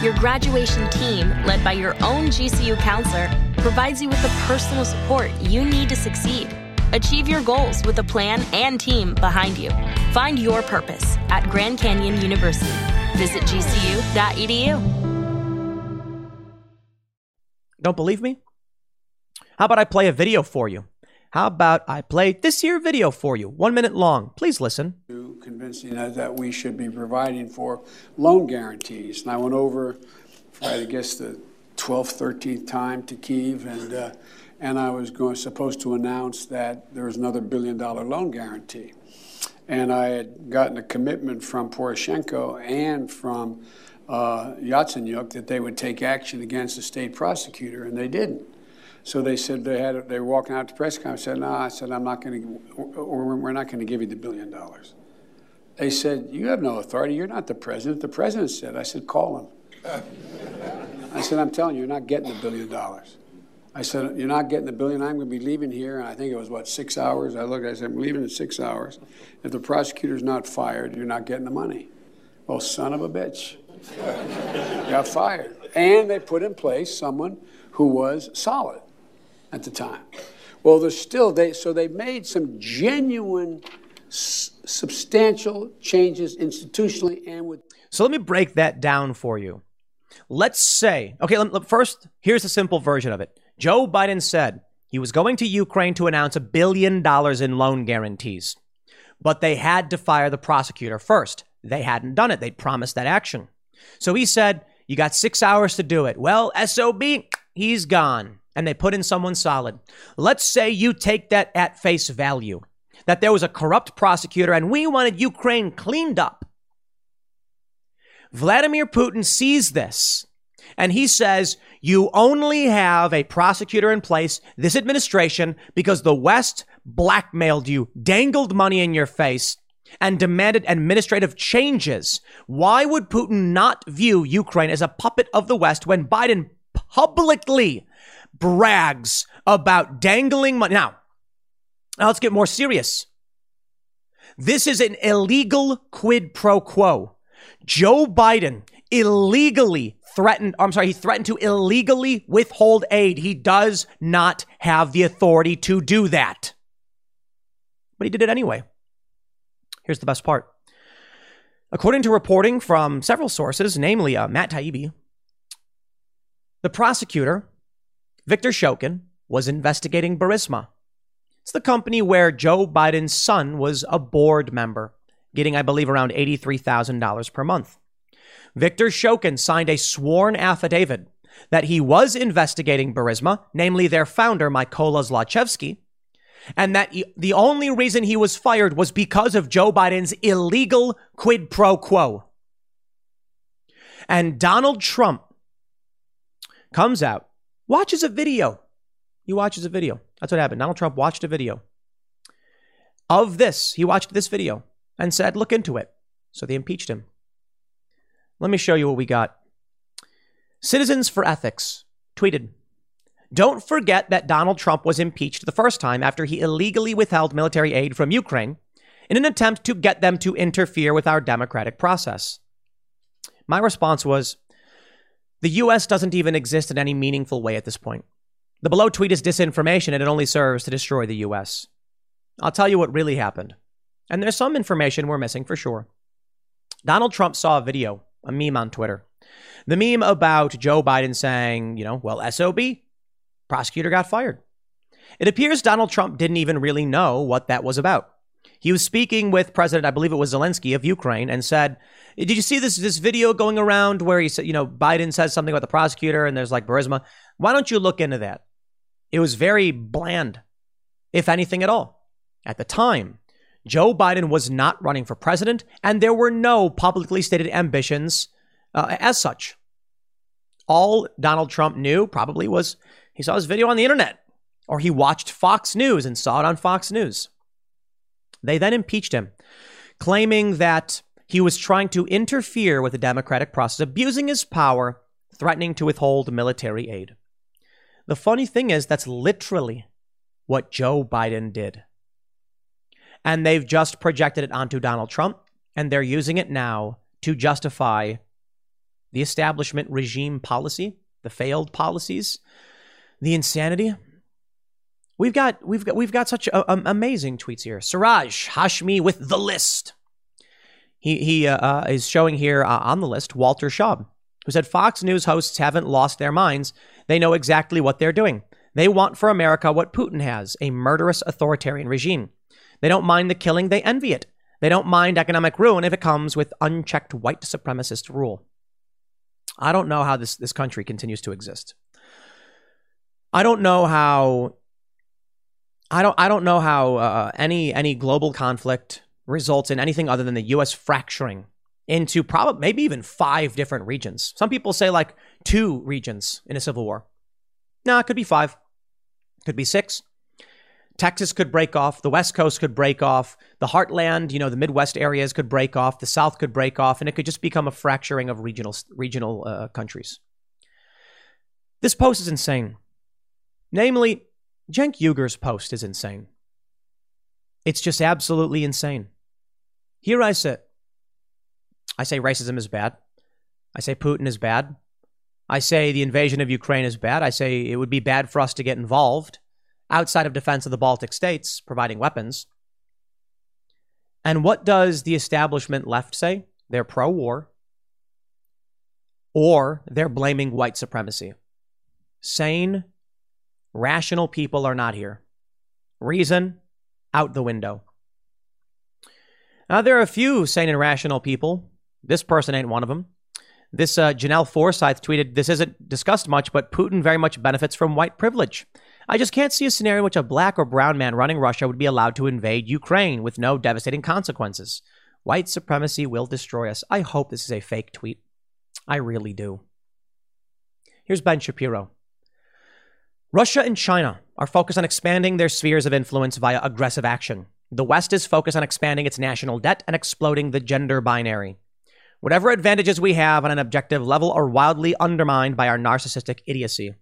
Your graduation team, led by your own GCU counselor, provides you with the personal support you need to succeed. Achieve your goals with a plan and team behind you. Find your purpose at Grand Canyon University. Visit gcu.edu. Don't believe me? How about I play a video for you? How about I play this here video for you, one minute long? Please listen. Convincing us that we should be providing for loan guarantees. And I went over, I guess, the 12th, 13th time to Kiev and uh, and I was going, supposed to announce that there was another billion dollar loan guarantee. And I had gotten a commitment from Poroshenko and from uh, Yatsenyuk that they would take action against the state prosecutor, and they didn't. So they said they had they were walking out to press conference. Said, "No," I said, "I'm not going to, or we're not going to give you the billion dollars." They said, "You have no authority. You're not the president." The president said, "I said, call him." I said, "I'm telling you, you're not getting the billion dollars." I said, You're not getting the billion. I'm going to be leaving here. And I think it was, what, six hours? I looked, I said, I'm leaving in six hours. If the prosecutor's not fired, you're not getting the money. Well, son of a bitch. got fired. And they put in place someone who was solid at the time. Well, there's still, they, so they made some genuine, s- substantial changes institutionally and with. So let me break that down for you. Let's say, okay, let, let, first, here's a simple version of it. Joe Biden said he was going to Ukraine to announce a billion dollars in loan guarantees, but they had to fire the prosecutor first. They hadn't done it. They'd promised that action. So he said, You got six hours to do it. Well, SOB, he's gone. And they put in someone solid. Let's say you take that at face value that there was a corrupt prosecutor and we wanted Ukraine cleaned up. Vladimir Putin sees this and he says, You only have a prosecutor in place, this administration, because the West blackmailed you, dangled money in your face, and demanded administrative changes. Why would Putin not view Ukraine as a puppet of the West when Biden publicly brags about dangling money? Now, now let's get more serious. This is an illegal quid pro quo. Joe Biden illegally threatened, I'm sorry, he threatened to illegally withhold aid. He does not have the authority to do that. But he did it anyway. Here's the best part. According to reporting from several sources, namely uh, Matt Taibbi, the prosecutor, Victor Shokin, was investigating Burisma. It's the company where Joe Biden's son was a board member, getting, I believe, around $83,000 per month. Victor Shokin signed a sworn affidavit that he was investigating Burisma, namely their founder, Mykola Zlochevsky, and that he, the only reason he was fired was because of Joe Biden's illegal quid pro quo. And Donald Trump comes out, watches a video. He watches a video. That's what happened. Donald Trump watched a video of this. He watched this video and said, look into it. So they impeached him. Let me show you what we got. Citizens for Ethics tweeted Don't forget that Donald Trump was impeached the first time after he illegally withheld military aid from Ukraine in an attempt to get them to interfere with our democratic process. My response was The U.S. doesn't even exist in any meaningful way at this point. The below tweet is disinformation and it only serves to destroy the U.S. I'll tell you what really happened. And there's some information we're missing for sure. Donald Trump saw a video a meme on Twitter. The meme about Joe Biden saying, you know, well, SOB, prosecutor got fired. It appears Donald Trump didn't even really know what that was about. He was speaking with President, I believe it was Zelensky of Ukraine, and said, "Did you see this this video going around where he said, you know, Biden says something about the prosecutor, and there's like Burisma? Why don't you look into that?" It was very bland, if anything at all, at the time. Joe Biden was not running for president, and there were no publicly stated ambitions uh, as such. All Donald Trump knew probably was he saw his video on the internet, or he watched Fox News and saw it on Fox News. They then impeached him, claiming that he was trying to interfere with the democratic process, abusing his power, threatening to withhold military aid. The funny thing is, that's literally what Joe Biden did and they've just projected it onto Donald Trump, and they're using it now to justify the establishment regime policy, the failed policies, the insanity. We've got we've got we've got such a, a, amazing tweets here. Siraj Hashmi with the list. He he uh, uh, is showing here uh, on the list Walter Shaub, who said Fox News hosts haven't lost their minds. They know exactly what they're doing. They want for America what Putin has, a murderous authoritarian regime. They don't mind the killing, they envy it. They don't mind economic ruin if it comes with unchecked white supremacist rule. I don't know how this, this country continues to exist. I don't know how. I don't. I don't know how uh, any any global conflict results in anything other than the U.S. fracturing into probably maybe even five different regions. Some people say like two regions in a civil war. No, it could be five. Could be six. Texas could break off. The West Coast could break off. The heartland, you know, the Midwest areas could break off. The South could break off, and it could just become a fracturing of regional regional uh, countries. This post is insane. Namely, Cenk Uygur's post is insane. It's just absolutely insane. Here I sit. I say racism is bad. I say Putin is bad. I say the invasion of Ukraine is bad. I say it would be bad for us to get involved outside of defense of the Baltic states, providing weapons. And what does the establishment left say? They're pro war or they're blaming white supremacy. Sane, rational people are not here. Reason out the window. Now, there are a few sane and rational people. This person ain't one of them. This uh, Janelle Forsyth tweeted, This isn't discussed much, but Putin very much benefits from white privilege. I just can't see a scenario in which a black or brown man running Russia would be allowed to invade Ukraine with no devastating consequences. White supremacy will destroy us. I hope this is a fake tweet. I really do. Here's Ben Shapiro. Russia and China are focused on expanding their spheres of influence via aggressive action. The West is focused on expanding its national debt and exploding the gender binary. Whatever advantages we have on an objective level are wildly undermined by our narcissistic idiocy.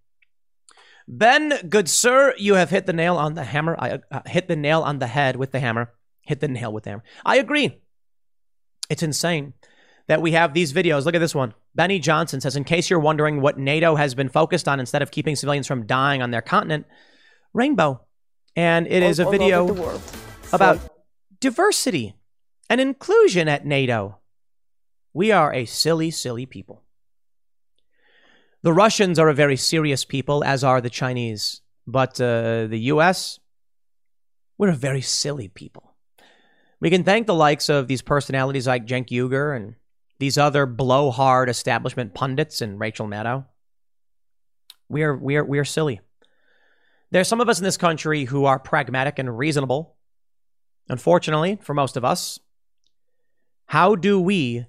Ben, good sir, you have hit the nail on the hammer. I uh, hit the nail on the head with the hammer. Hit the nail with the hammer. I agree. It's insane that we have these videos. Look at this one. Benny Johnson says, in case you're wondering what NATO has been focused on instead of keeping civilians from dying on their continent, rainbow. And it is a video about diversity and inclusion at NATO. We are a silly, silly people. The Russians are a very serious people, as are the Chinese. But uh, the US, we're a very silly people. We can thank the likes of these personalities like Cenk Uygur and these other blowhard establishment pundits and Rachel Maddow. We are, we are, we are silly. There's some of us in this country who are pragmatic and reasonable. Unfortunately, for most of us, how do we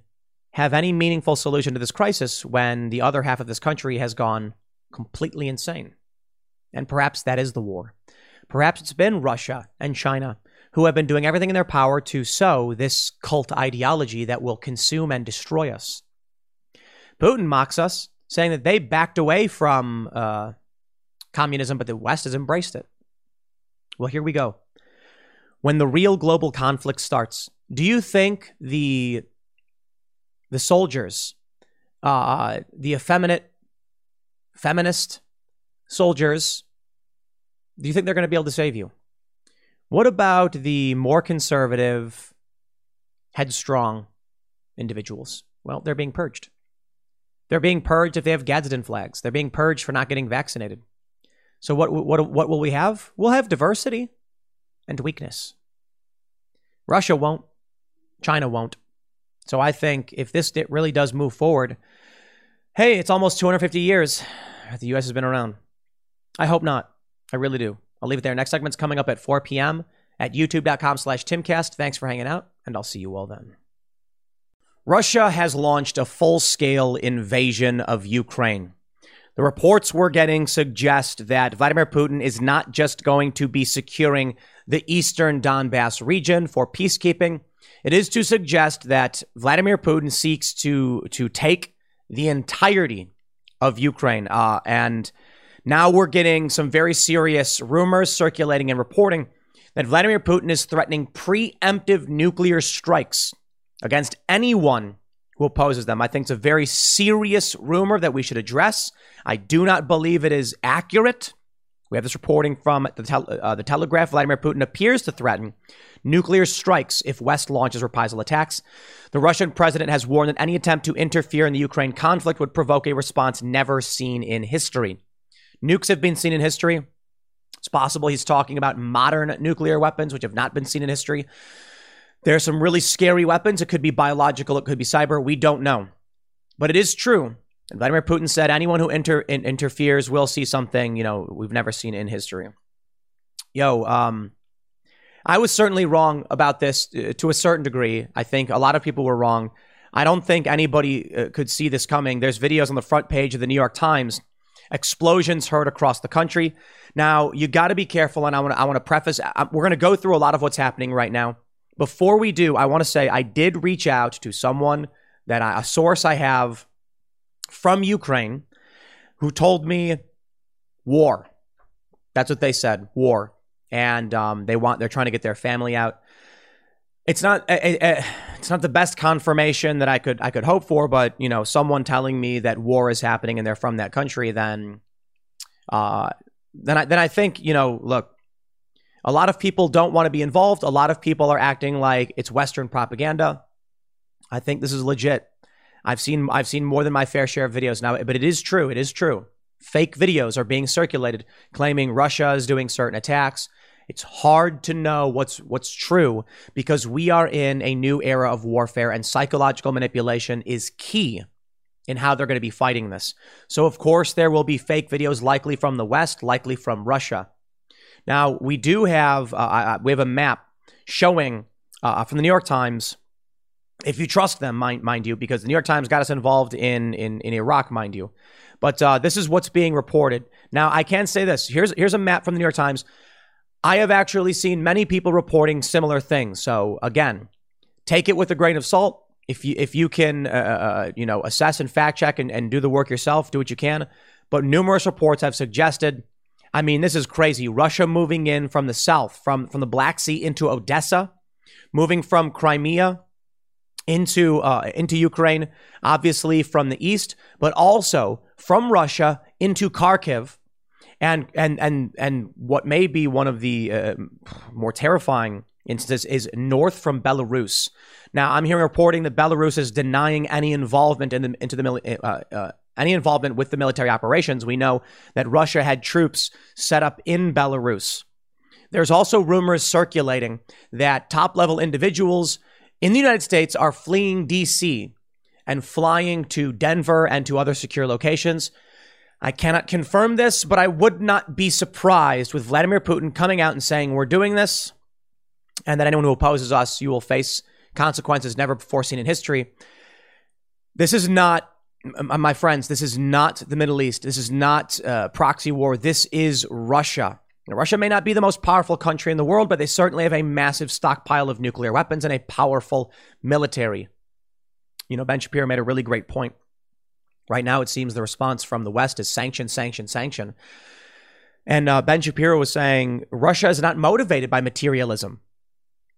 have any meaningful solution to this crisis when the other half of this country has gone completely insane. And perhaps that is the war. Perhaps it's been Russia and China who have been doing everything in their power to sow this cult ideology that will consume and destroy us. Putin mocks us, saying that they backed away from uh, communism, but the West has embraced it. Well, here we go. When the real global conflict starts, do you think the the soldiers, uh, the effeminate, feminist soldiers, do you think they're going to be able to save you? What about the more conservative, headstrong individuals? Well, they're being purged. They're being purged if they have Gadsden flags. They're being purged for not getting vaccinated. So what what what will we have? We'll have diversity and weakness. Russia won't. China won't. So I think if this really does move forward, hey, it's almost 250 years the U.S. has been around. I hope not. I really do. I'll leave it there. Next segment's coming up at 4 p.m. at youtube.com slash timcast. Thanks for hanging out, and I'll see you all then. Russia has launched a full-scale invasion of Ukraine. The reports we're getting suggest that Vladimir Putin is not just going to be securing the eastern Donbass region for peacekeeping, it is to suggest that Vladimir Putin seeks to to take the entirety of Ukraine. Uh, and now we're getting some very serious rumors circulating and reporting that Vladimir Putin is threatening preemptive nuclear strikes against anyone who opposes them. I think it's a very serious rumor that we should address. I do not believe it is accurate. We have this reporting from the, tel- uh, the Telegraph. Vladimir Putin appears to threaten nuclear strikes if West launches reprisal attacks. The Russian president has warned that any attempt to interfere in the Ukraine conflict would provoke a response never seen in history. Nukes have been seen in history. It's possible he's talking about modern nuclear weapons, which have not been seen in history. There are some really scary weapons. It could be biological, it could be cyber. We don't know. But it is true Vladimir Putin said anyone who inter- in- interferes will see something, you know, we've never seen in history. Yo, um, I was certainly wrong about this uh, to a certain degree. I think a lot of people were wrong. I don't think anybody uh, could see this coming. There's videos on the front page of the New York Times. Explosions heard across the country. Now you got to be careful, and I want to I want to preface. I, we're going to go through a lot of what's happening right now. Before we do, I want to say I did reach out to someone that I, a source I have from Ukraine who told me war. That's what they said, war, and um, they want they're trying to get their family out. It's not it's not the best confirmation that I could I could hope for, but you know, someone telling me that war is happening and they're from that country, then uh, then I then I think you know, look, a lot of people don't want to be involved. A lot of people are acting like it's Western propaganda. I think this is legit. I've seen I've seen more than my fair share of videos now, but it is true. It is true. Fake videos are being circulated claiming Russia is doing certain attacks. It's hard to know what's what's true because we are in a new era of warfare and psychological manipulation is key in how they're going to be fighting this. So of course there will be fake videos likely from the west, likely from Russia. Now, we do have uh, we have a map showing uh, from the New York Times if you trust them, mind, mind you, because the New York Times got us involved in in, in Iraq, mind you. But uh, this is what's being reported. Now, I can say this. Here's here's a map from the New York Times. I have actually seen many people reporting similar things. So again, take it with a grain of salt. If you if you can uh, uh, uh you know assess and fact check and, and do the work yourself, do what you can. But numerous reports have suggested. I mean, this is crazy. Russia moving in from the south, from from the Black Sea into Odessa, moving from Crimea into uh, into Ukraine, obviously from the east, but also from Russia into Kharkiv, and and and and what may be one of the uh, more terrifying instances is north from Belarus. Now, I'm hearing reporting that Belarus is denying any involvement in the into the uh, uh, any involvement with the military operations. We know that Russia had troops set up in Belarus. There's also rumors circulating that top level individuals in the United States are fleeing DC and flying to Denver and to other secure locations. I cannot confirm this, but I would not be surprised with Vladimir Putin coming out and saying, We're doing this, and that anyone who opposes us, you will face consequences never before seen in history. This is not, my friends, this is not the Middle East. This is not uh, proxy war. This is Russia. Now, Russia may not be the most powerful country in the world, but they certainly have a massive stockpile of nuclear weapons and a powerful military. You know, Ben Shapiro made a really great point. Right now, it seems the response from the West is sanction, sanction, sanction. And uh, Ben Shapiro was saying Russia is not motivated by materialism.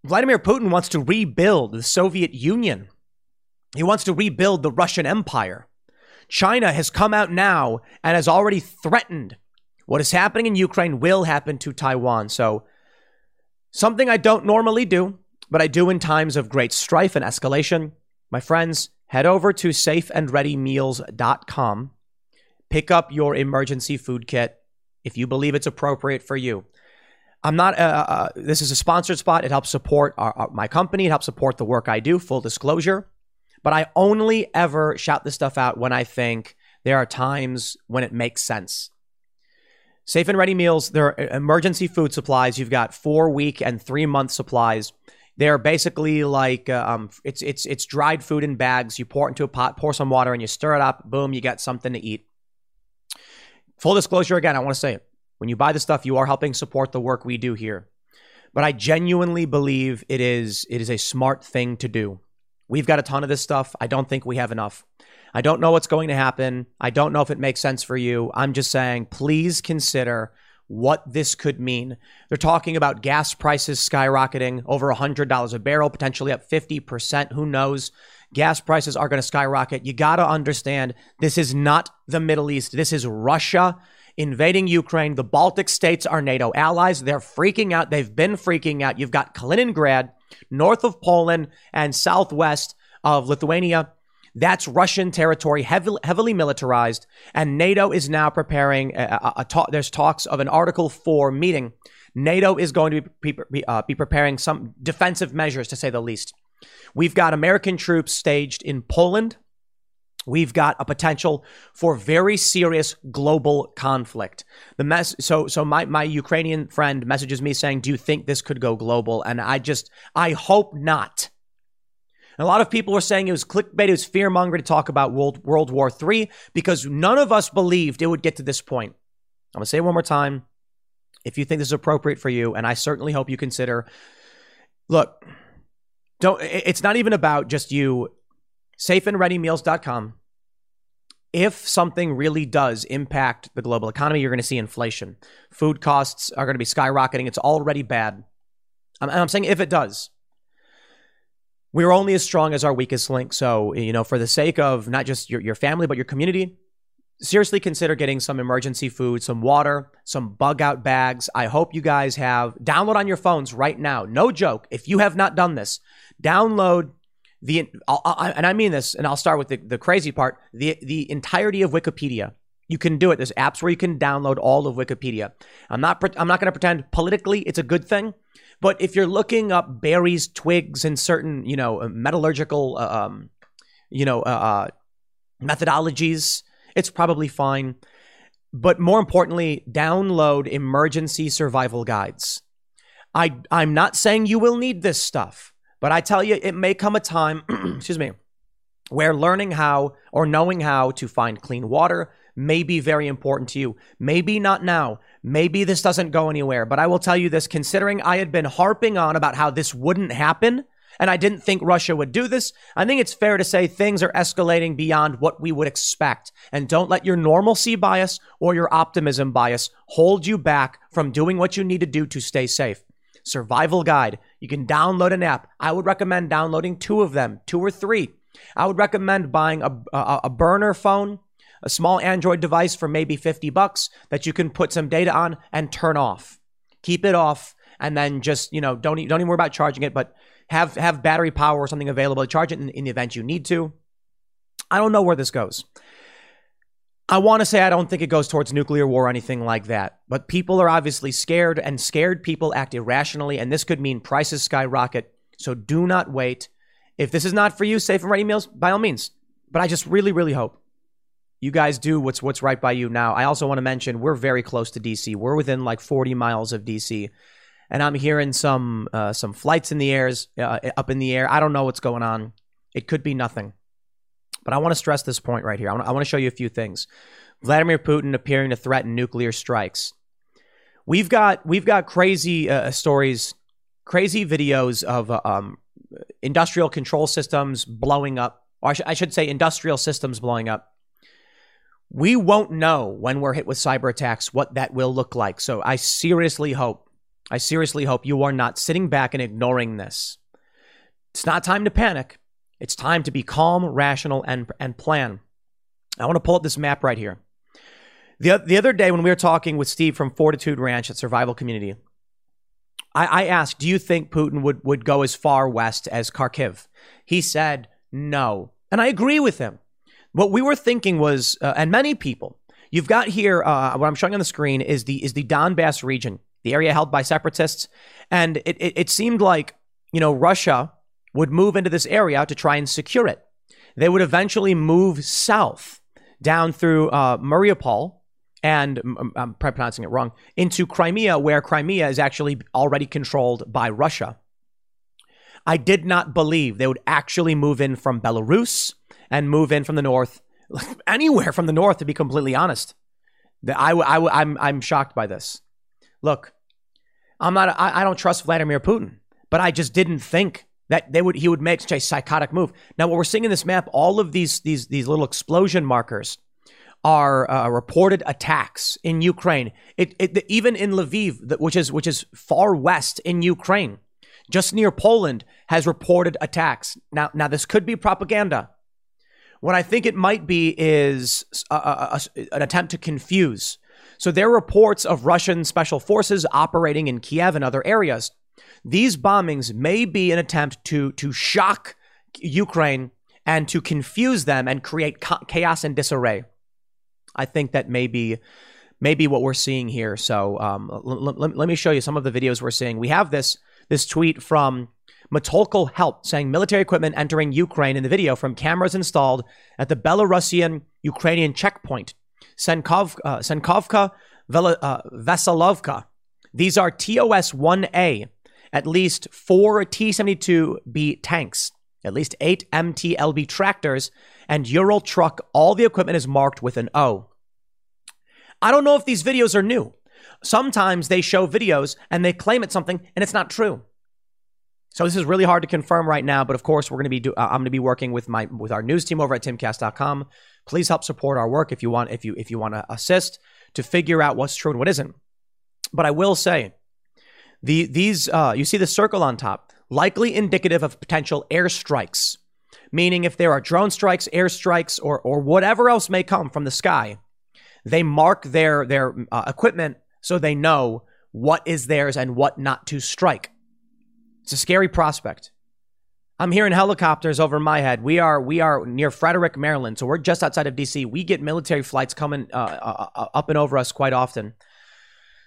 Vladimir Putin wants to rebuild the Soviet Union. He wants to rebuild the Russian Empire. China has come out now and has already threatened what is happening in Ukraine will happen to Taiwan. So, something I don't normally do, but I do in times of great strife and escalation. My friends, head over to safeandreadymeals.com. Pick up your emergency food kit if you believe it's appropriate for you. I'm not, uh, uh, uh this is a sponsored spot. It helps support our, our, my company, it helps support the work I do, full disclosure. But I only ever shout this stuff out when I think there are times when it makes sense. Safe and ready meals, they're emergency food supplies. You've got four week and three month supplies. They're basically like uh, um, it's it's it's dried food in bags. You pour it into a pot, pour some water, and you stir it up. Boom, you got something to eat. Full disclosure again, I want to say it. When you buy the stuff, you are helping support the work we do here. But I genuinely believe it is it is a smart thing to do. We've got a ton of this stuff. I don't think we have enough. I don't know what's going to happen. I don't know if it makes sense for you. I'm just saying, please consider what this could mean. They're talking about gas prices skyrocketing over $100 a barrel, potentially up 50%. Who knows? Gas prices are going to skyrocket. You got to understand this is not the Middle East. This is Russia invading Ukraine. The Baltic states are NATO allies. They're freaking out. They've been freaking out. You've got Kaliningrad, north of Poland, and southwest of Lithuania that's Russian territory, heavily, heavily militarized, and NATO is now preparing. Uh, uh, uh, a, a, a talk, there's talks of an Article Four meeting. NATO is going to be, be, uh, be preparing some defensive measures, to say the least. We've got American troops staged in Poland, we've got a potential for very serious global conflict. The mess so so my my Ukrainian friend messages me saying, "Do you think this could go global?" And I just I hope not. And a lot of people were saying it was clickbait, it was fear mongering to talk about World World War III because none of us believed it would get to this point. I'm gonna say it one more time. If you think this is appropriate for you, and I certainly hope you consider, look, don't. It's not even about just you safeandreadymeals.com. If something really does impact the global economy, you're going to see inflation. Food costs are going to be skyrocketing. It's already bad. I'm saying if it does. We're only as strong as our weakest link. So, you know, for the sake of not just your, your family, but your community, seriously consider getting some emergency food, some water, some bug out bags. I hope you guys have download on your phones right now. No joke. If you have not done this, download the I'll, and I mean this, and I'll start with the, the crazy part the the entirety of Wikipedia. You can do it. There's apps where you can download all of Wikipedia. I'm not I'm not going to pretend politically it's a good thing, but if you're looking up berries, twigs, and certain you know metallurgical uh, um, you know uh, uh, methodologies, it's probably fine. But more importantly, download emergency survival guides. I I'm not saying you will need this stuff. But I tell you, it may come a time, excuse me, where learning how or knowing how to find clean water may be very important to you. Maybe not now. Maybe this doesn't go anywhere. But I will tell you this considering I had been harping on about how this wouldn't happen, and I didn't think Russia would do this, I think it's fair to say things are escalating beyond what we would expect. And don't let your normalcy bias or your optimism bias hold you back from doing what you need to do to stay safe. Survival Guide. You can download an app. I would recommend downloading two of them, two or three. I would recommend buying a, a, a burner phone, a small Android device for maybe 50 bucks that you can put some data on and turn off. Keep it off and then just, you know, don't, don't even worry about charging it, but have, have battery power or something available to charge it in, in the event you need to. I don't know where this goes. I want to say I don't think it goes towards nuclear war or anything like that, but people are obviously scared, and scared people act irrationally, and this could mean prices skyrocket. So do not wait. If this is not for you, safe and ready meals, by all means. But I just really, really hope you guys do what's what's right by you now. I also want to mention we're very close to DC. We're within like 40 miles of DC, and I'm hearing some uh, some flights in the airs uh, up in the air. I don't know what's going on. It could be nothing. But I want to stress this point right here. I want, I want to show you a few things. Vladimir Putin appearing to threaten nuclear strikes. We've got we've got crazy uh, stories, crazy videos of uh, um, industrial control systems blowing up, or I, sh- I should say, industrial systems blowing up. We won't know when we're hit with cyber attacks what that will look like. So I seriously hope, I seriously hope you are not sitting back and ignoring this. It's not time to panic. It's time to be calm, rational, and, and plan. I want to pull up this map right here. The, the other day, when we were talking with Steve from Fortitude Ranch at Survival Community, I, I asked, Do you think Putin would, would go as far west as Kharkiv? He said no. And I agree with him. What we were thinking was, uh, and many people, you've got here, uh, what I'm showing on the screen is the, is the Donbass region, the area held by separatists. And it, it, it seemed like, you know, Russia would move into this area to try and secure it. They would eventually move south down through uh, Mariupol and I'm probably pronouncing it wrong into Crimea, where Crimea is actually already controlled by Russia. I did not believe they would actually move in from Belarus and move in from the north, anywhere from the north, to be completely honest. I, I, I'm, I'm shocked by this. Look, I'm not, I, I don't trust Vladimir Putin, but I just didn't think that they would he would make such a psychotic move. Now, what we're seeing in this map, all of these these these little explosion markers are uh, reported attacks in Ukraine. It, it even in Lviv, which is which is far west in Ukraine, just near Poland, has reported attacks. Now, now this could be propaganda. What I think it might be is a, a, a, an attempt to confuse. So there are reports of Russian special forces operating in Kiev and other areas. These bombings may be an attempt to, to shock Ukraine and to confuse them and create chaos and disarray. I think that may be, may be what we're seeing here. So um, l- l- let me show you some of the videos we're seeing. We have this this tweet from Matolko Help saying military equipment entering Ukraine in the video from cameras installed at the Belarusian Ukrainian checkpoint. Senkov, uh, Senkovka Vela, uh, Veselovka. These are TOS 1A, at least four T 72B tanks, at least eight MTLB tractors, and Ural truck. All the equipment is marked with an O. I don't know if these videos are new. Sometimes they show videos and they claim it's something and it's not true. So this is really hard to confirm right now, but of course we're going to be do, uh, I'm going to be working with my with our news team over at timcast.com. Please help support our work if you want if you if you want to assist to figure out what's true and what isn't. But I will say, the these uh, you see the circle on top, likely indicative of potential airstrikes, meaning if there are drone strikes, airstrikes, or or whatever else may come from the sky, they mark their their uh, equipment so they know what is theirs and what not to strike. It's a scary prospect. I'm hearing helicopters over my head. We are we are near Frederick, Maryland, so we're just outside of DC. We get military flights coming uh, uh, uh, up and over us quite often.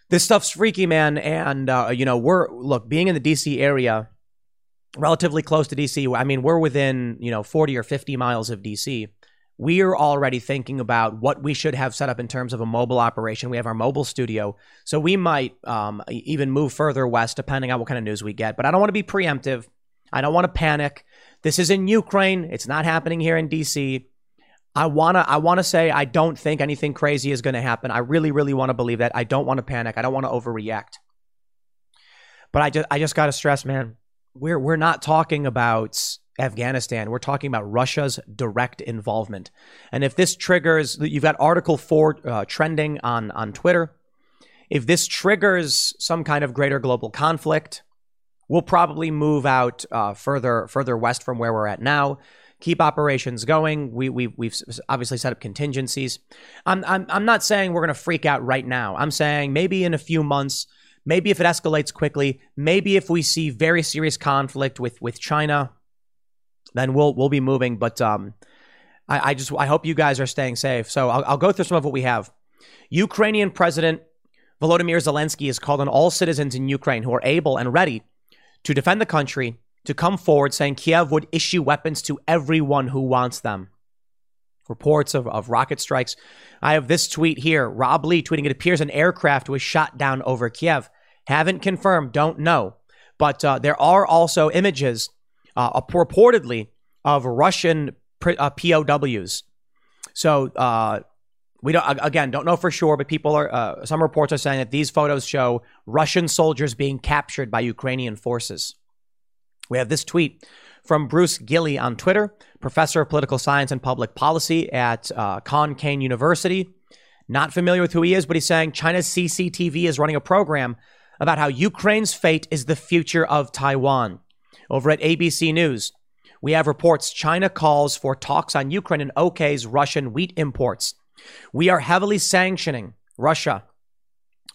This stuff's freaky, man, and uh, you know we're look being in the DC area, relatively close to DC. I mean, we're within you know 40 or 50 miles of DC. We are already thinking about what we should have set up in terms of a mobile operation. We have our mobile studio, so we might um, even move further west depending on what kind of news we get. But I don't want to be preemptive. I don't want to panic. This is in Ukraine. It's not happening here in DC. I want to I want to say I don't think anything crazy is going to happen. I really really want to believe that. I don't want to panic. I don't want to overreact. But I just I just got to stress, man. We're we're not talking about Afghanistan. We're talking about Russia's direct involvement. And if this triggers you've got article 4 uh, trending on on Twitter, if this triggers some kind of greater global conflict, We'll probably move out uh, further further west from where we're at now. Keep operations going. We, we, we've obviously set up contingencies. I'm, I'm, I'm not saying we're going to freak out right now. I'm saying maybe in a few months, maybe if it escalates quickly, maybe if we see very serious conflict with, with China, then we'll, we'll be moving. But um, I, I just I hope you guys are staying safe. So I'll, I'll go through some of what we have. Ukrainian President Volodymyr Zelensky has called on all citizens in Ukraine who are able and ready to defend the country to come forward saying Kiev would issue weapons to everyone who wants them. Reports of, of rocket strikes. I have this tweet here. Rob Lee tweeting it appears an aircraft was shot down over Kiev. Haven't confirmed, don't know. But uh, there are also images, uh, purportedly, of Russian uh, POWs. So uh, we don't again don't know for sure, but people are uh, some reports are saying that these photos show Russian soldiers being captured by Ukrainian forces. We have this tweet from Bruce Gilley on Twitter, professor of political science and public policy at uh, Kain University. Not familiar with who he is, but he's saying China's CCTV is running a program about how Ukraine's fate is the future of Taiwan. Over at ABC News, we have reports China calls for talks on Ukraine and OK's Russian wheat imports. We are heavily sanctioning Russia.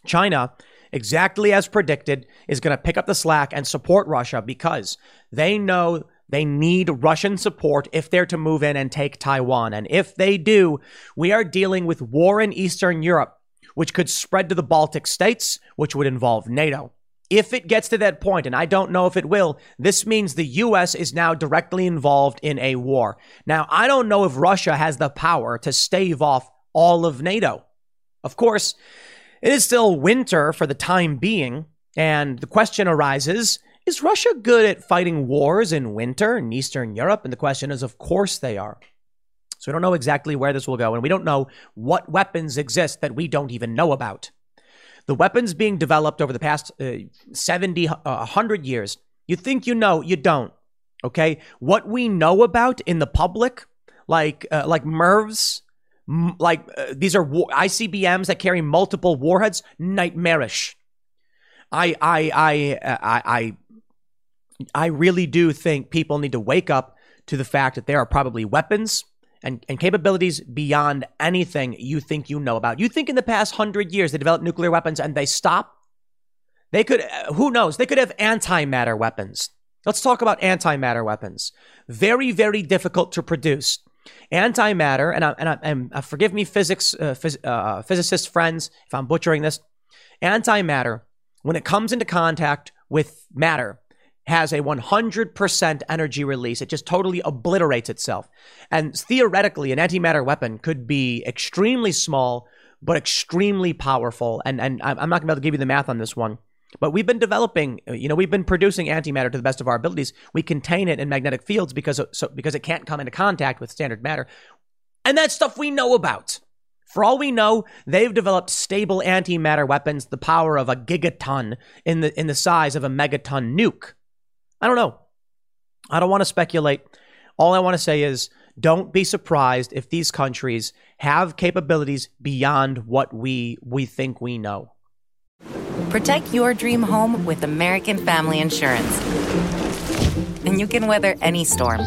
China, exactly as predicted, is going to pick up the slack and support Russia because they know they need Russian support if they're to move in and take Taiwan. And if they do, we are dealing with war in Eastern Europe, which could spread to the Baltic states, which would involve NATO. If it gets to that point, and I don't know if it will, this means the U.S. is now directly involved in a war. Now, I don't know if Russia has the power to stave off all of NATO. Of course, it is still winter for the time being, and the question arises is Russia good at fighting wars in winter in Eastern Europe? And the question is, of course they are. So we don't know exactly where this will go, and we don't know what weapons exist that we don't even know about. The weapons being developed over the past uh, 70, uh, 100 years, you think you know, you don't. Okay? What we know about in the public, like, uh, like MIRVs, like uh, these are war- ICBMs that carry multiple warheads, nightmarish. I, I, I, I, I, I really do think people need to wake up to the fact that there are probably weapons and, and capabilities beyond anything you think you know about. You think in the past hundred years they developed nuclear weapons and they stop? They could, uh, who knows? They could have antimatter weapons. Let's talk about antimatter weapons. Very, very difficult to produce. Antimatter, and I, and, I, and uh, forgive me, physics uh, phys, uh, physicist friends, if I'm butchering this. Antimatter, when it comes into contact with matter, has a 100% energy release. It just totally obliterates itself. And theoretically, an antimatter weapon could be extremely small, but extremely powerful. And, and I'm not going to be able to give you the math on this one. But we've been developing, you know, we've been producing antimatter to the best of our abilities. We contain it in magnetic fields because, so, because it can't come into contact with standard matter. And that's stuff we know about. For all we know, they've developed stable antimatter weapons, the power of a gigaton in the in the size of a megaton nuke. I don't know. I don't want to speculate. All I want to say is don't be surprised if these countries have capabilities beyond what we we think we know. Protect your dream home with American Family Insurance. And you can weather any storm.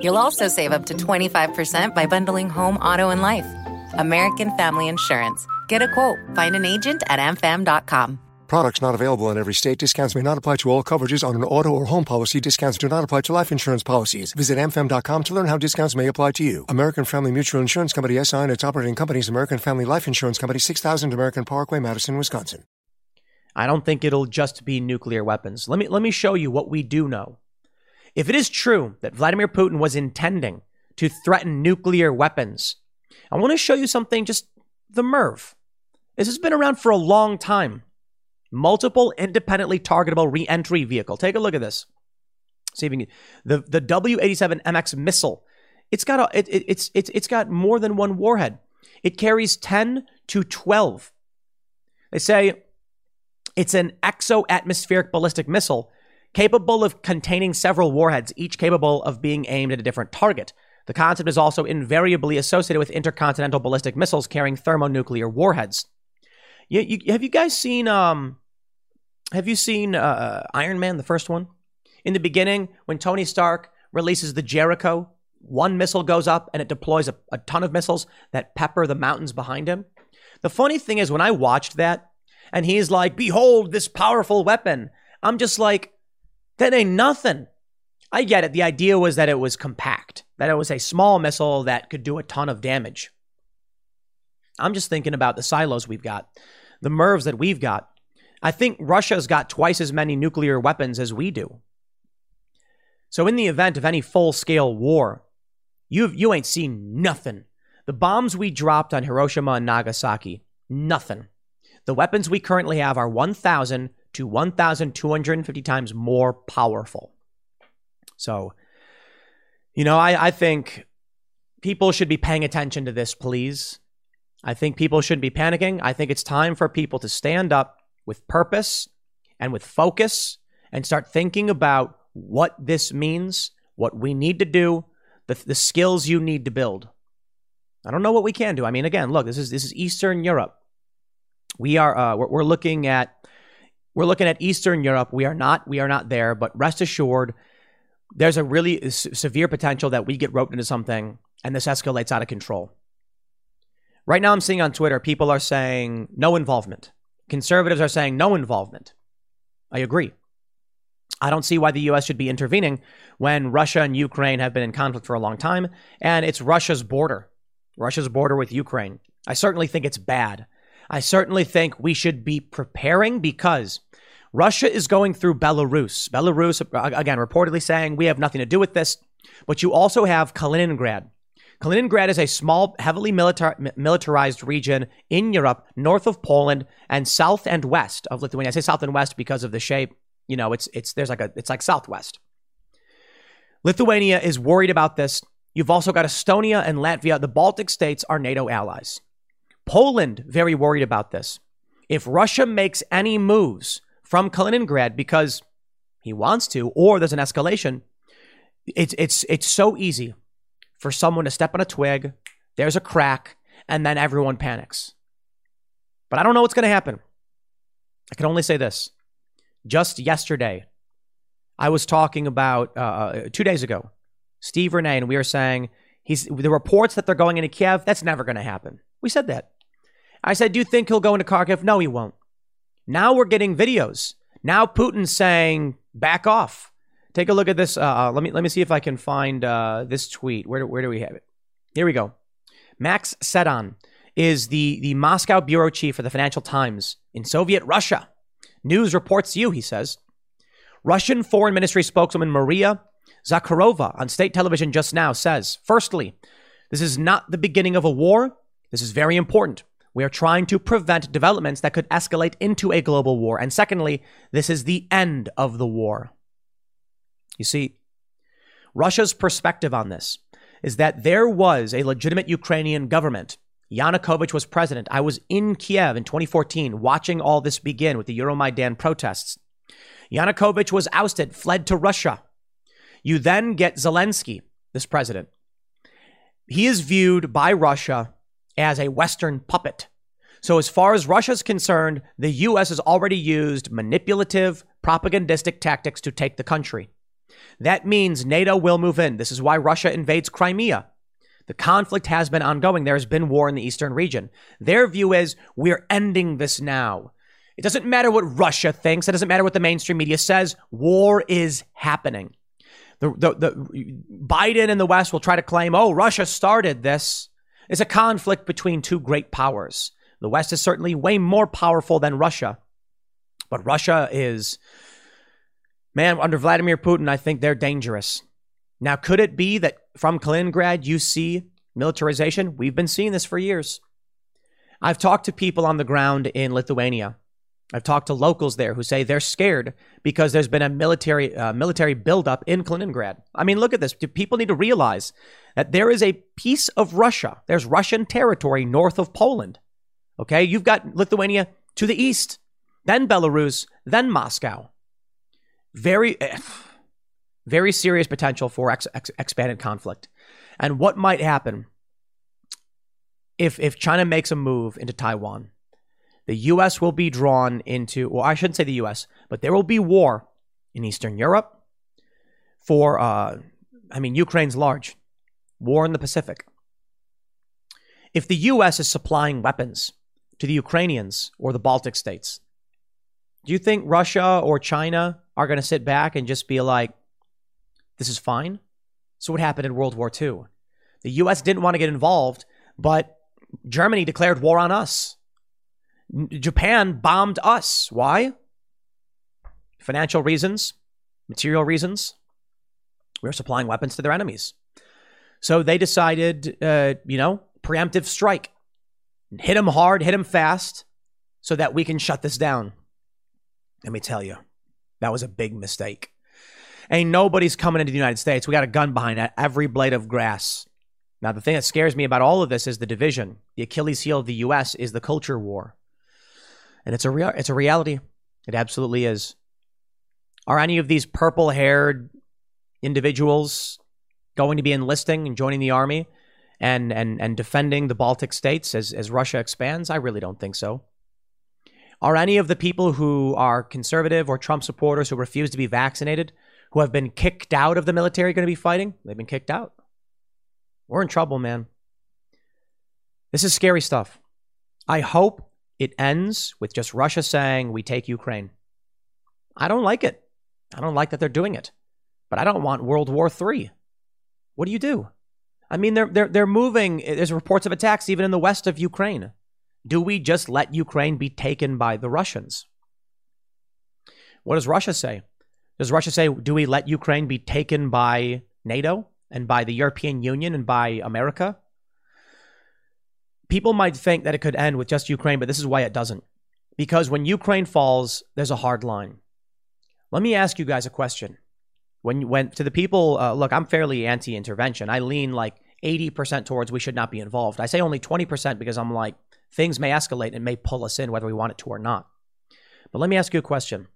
You'll also save up to 25% by bundling home, auto, and life. American Family Insurance. Get a quote. Find an agent at amfam.com. Products not available in every state. Discounts may not apply to all coverages on an auto or home policy. Discounts do not apply to life insurance policies. Visit amfam.com to learn how discounts may apply to you. American Family Mutual Insurance Company SI and its operating companies American Family Life Insurance Company 6000 American Parkway, Madison, Wisconsin. I don't think it'll just be nuclear weapons. Let me let me show you what we do know. If it is true that Vladimir Putin was intending to threaten nuclear weapons, I want to show you something just the MIRV. This has been around for a long time. Multiple independently targetable re-entry vehicle. Take a look at this. See you the the W87MX missile. It's got a, it, it, it's it's it's got more than one warhead. It carries 10 to 12. They say it's an exo-atmospheric ballistic missile capable of containing several warheads, each capable of being aimed at a different target. The concept is also invariably associated with intercontinental ballistic missiles carrying thermonuclear warheads. You, you, have you guys seen um, have you seen uh, Iron Man, the first one? In the beginning, when Tony Stark releases the Jericho, one missile goes up and it deploys a, a ton of missiles that pepper the mountains behind him. The funny thing is, when I watched that, and he's like, Behold this powerful weapon, I'm just like, That ain't nothing. I get it. The idea was that it was compact, that it was a small missile that could do a ton of damage. I'm just thinking about the silos we've got, the MIRVs that we've got. I think Russia's got twice as many nuclear weapons as we do. So, in the event of any full scale war, you you ain't seen nothing. The bombs we dropped on Hiroshima and Nagasaki, nothing. The weapons we currently have are 1,000 to 1,250 times more powerful. So, you know, I, I think people should be paying attention to this, please. I think people shouldn't be panicking. I think it's time for people to stand up with purpose and with focus and start thinking about what this means, what we need to do, the, the skills you need to build. I don't know what we can do. I mean, again, look, this is this is Eastern Europe. We are uh, we're, we're looking at we're looking at Eastern Europe. We are not we are not there, but rest assured, there's a really severe potential that we get roped into something and this escalates out of control. Right now, I'm seeing on Twitter people are saying no involvement. Conservatives are saying no involvement. I agree. I don't see why the U.S. should be intervening when Russia and Ukraine have been in conflict for a long time, and it's Russia's border, Russia's border with Ukraine. I certainly think it's bad. I certainly think we should be preparing because Russia is going through Belarus. Belarus, again, reportedly saying we have nothing to do with this, but you also have Kaliningrad. Kaliningrad is a small, heavily militar- militarized region in Europe, north of Poland and south and west of Lithuania. I say south and west because of the shape. You know, it's it's there's like a it's like southwest. Lithuania is worried about this. You've also got Estonia and Latvia. The Baltic states are NATO allies. Poland very worried about this. If Russia makes any moves from Kaliningrad because he wants to, or there's an escalation, it's it's it's so easy for someone to step on a twig, there's a crack, and then everyone panics. But I don't know what's going to happen. I can only say this. Just yesterday, I was talking about uh, uh, two days ago, Steve Renee, and we were saying he's the reports that they're going into Kiev. That's never going to happen. We said that. I said, "Do you think he'll go into Kharkiv?" No, he won't. Now we're getting videos. Now Putin's saying, "Back off." Take a look at this. Uh, let me let me see if I can find uh, this tweet. Where where do we have it? Here we go. Max Seddon is the the Moscow bureau chief for the Financial Times in Soviet Russia. News reports you, he says. Russian Foreign Ministry spokeswoman Maria Zakharova on state television just now says, firstly, this is not the beginning of a war. This is very important. We are trying to prevent developments that could escalate into a global war. And secondly, this is the end of the war. You see, Russia's perspective on this is that there was a legitimate Ukrainian government. Yanukovych was president. I was in Kiev in 2014 watching all this begin with the Euromaidan protests. Yanukovych was ousted, fled to Russia. You then get Zelensky, this president. He is viewed by Russia as a Western puppet. So, as far as Russia is concerned, the U.S. has already used manipulative, propagandistic tactics to take the country. That means NATO will move in. This is why Russia invades Crimea. The conflict has been ongoing. There has been war in the eastern region. Their view is we're ending this now. It doesn't matter what Russia thinks. It doesn't matter what the mainstream media says. War is happening. The, the, the, Biden and the West will try to claim, oh, Russia started this. It's a conflict between two great powers. The West is certainly way more powerful than Russia. But Russia is, man, under Vladimir Putin, I think they're dangerous. Now, could it be that from Kaliningrad you see militarization? We've been seeing this for years. I've talked to people on the ground in Lithuania I've talked to locals there who say they're scared because there's been a military uh, military buildup in Kaliningrad. I mean, look at this. Do People need to realize that there is a piece of Russia. There's Russian territory north of Poland. Okay, you've got Lithuania to the east, then Belarus, then Moscow. Very, eh, very serious potential for ex- ex- expanded conflict. And what might happen if if China makes a move into Taiwan? the U.S. will be drawn into, well, I shouldn't say the U.S., but there will be war in Eastern Europe for, uh, I mean, Ukraine's large, war in the Pacific. If the U.S. is supplying weapons to the Ukrainians or the Baltic states, do you think Russia or China are going to sit back and just be like, this is fine? So, what happened in World War II? The U.S. didn't want to get involved, but Germany declared war on us. Japan bombed us. Why? Financial reasons, material reasons. We are supplying weapons to their enemies. So they decided, uh, you know, preemptive strike. Hit them hard, hit them fast, so that we can shut this down. Let me tell you, that was a big mistake. Ain't nobody's coming into the United States. We got a gun behind every blade of grass. Now, the thing that scares me about all of this is the division. The Achilles heel of the U.S. is the culture war and it's a real it's a reality. It absolutely is. Are any of these purple-haired individuals going to be enlisting and joining the army and and and defending the Baltic states as as Russia expands? I really don't think so. Are any of the people who are conservative or Trump supporters who refuse to be vaccinated, who have been kicked out of the military, going to be fighting? They've been kicked out. We're in trouble, man. This is scary stuff. I hope it ends with just Russia saying, we take Ukraine. I don't like it. I don't like that they're doing it. But I don't want World War III. What do you do? I mean, they're, they're, they're moving. There's reports of attacks even in the west of Ukraine. Do we just let Ukraine be taken by the Russians? What does Russia say? Does Russia say, do we let Ukraine be taken by NATO and by the European Union and by America? people might think that it could end with just Ukraine, but this is why it doesn't. Because when Ukraine falls, there's a hard line. Let me ask you guys a question. When went to the people, uh, look, I'm fairly anti intervention. I lean like 80% towards we should not be involved. I say only 20% because I'm like, things may escalate and may pull us in whether we want it to or not. But let me ask you a question.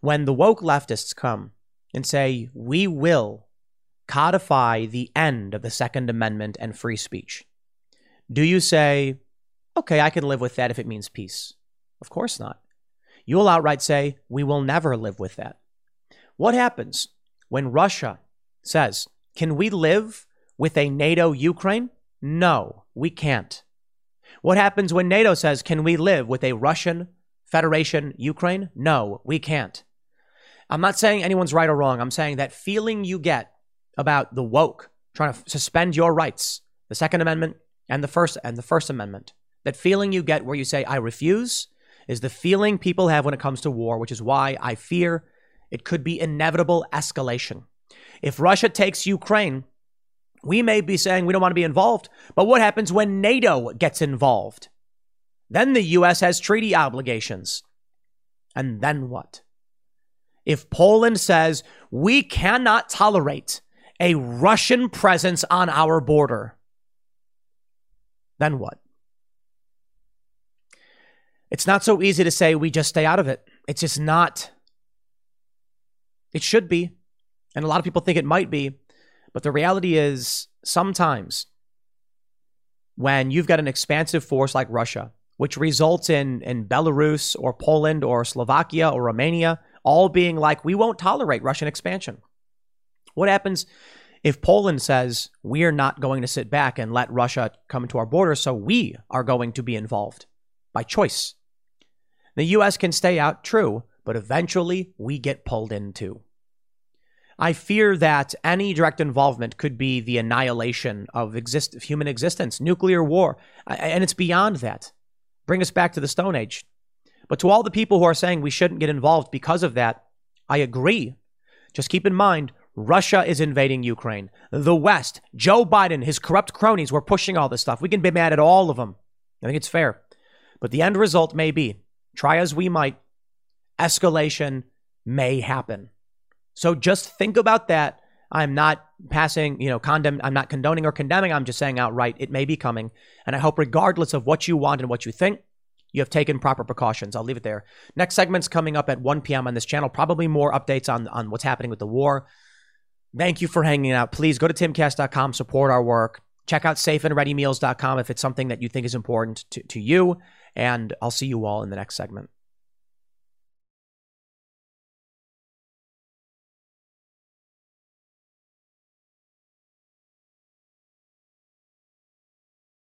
When the woke leftists come and say, we will codify the end of the Second Amendment and free speech, do you say, okay, I can live with that if it means peace? Of course not. You will outright say, we will never live with that. What happens when Russia says, can we live with a NATO Ukraine? No, we can't. What happens when NATO says, can we live with a Russian Federation Ukraine? No, we can't. I'm not saying anyone's right or wrong. I'm saying that feeling you get about the woke trying to suspend your rights, the Second Amendment, and the first and the first amendment that feeling you get where you say i refuse is the feeling people have when it comes to war which is why i fear it could be inevitable escalation. If Russia takes Ukraine, we may be saying we don't want to be involved, but what happens when NATO gets involved? Then the US has treaty obligations. And then what? If Poland says we cannot tolerate a Russian presence on our border, then what? It's not so easy to say we just stay out of it. It's just not. It should be. And a lot of people think it might be. But the reality is sometimes when you've got an expansive force like Russia, which results in, in Belarus or Poland or Slovakia or Romania all being like, we won't tolerate Russian expansion. What happens if Poland says, we're not going to sit back and let Russia come to our border, so we are going to be involved by choice? The US can stay out, true, but eventually we get pulled in too. I fear that any direct involvement could be the annihilation of, exist- human existence, nuclear war, and it's beyond that. Bring us back to the Stone Age. But to all the people who are saying we shouldn't get involved because of that, I agree. Just keep in mind, Russia is invading Ukraine. The West, Joe Biden, his corrupt cronies were pushing all this stuff. We can be mad at all of them. I think it's fair. But the end result may be try as we might, escalation may happen. So just think about that. I'm not passing, you know, condemn. I'm not condoning or condemning. I'm just saying outright it may be coming. And I hope, regardless of what you want and what you think, you have taken proper precautions. I'll leave it there. Next segment's coming up at 1 p.m. on this channel. Probably more updates on, on what's happening with the war. Thank you for hanging out. Please go to timcast.com, support our work. Check out safeandreadymeals.com if it's something that you think is important to, to you. And I'll see you all in the next segment.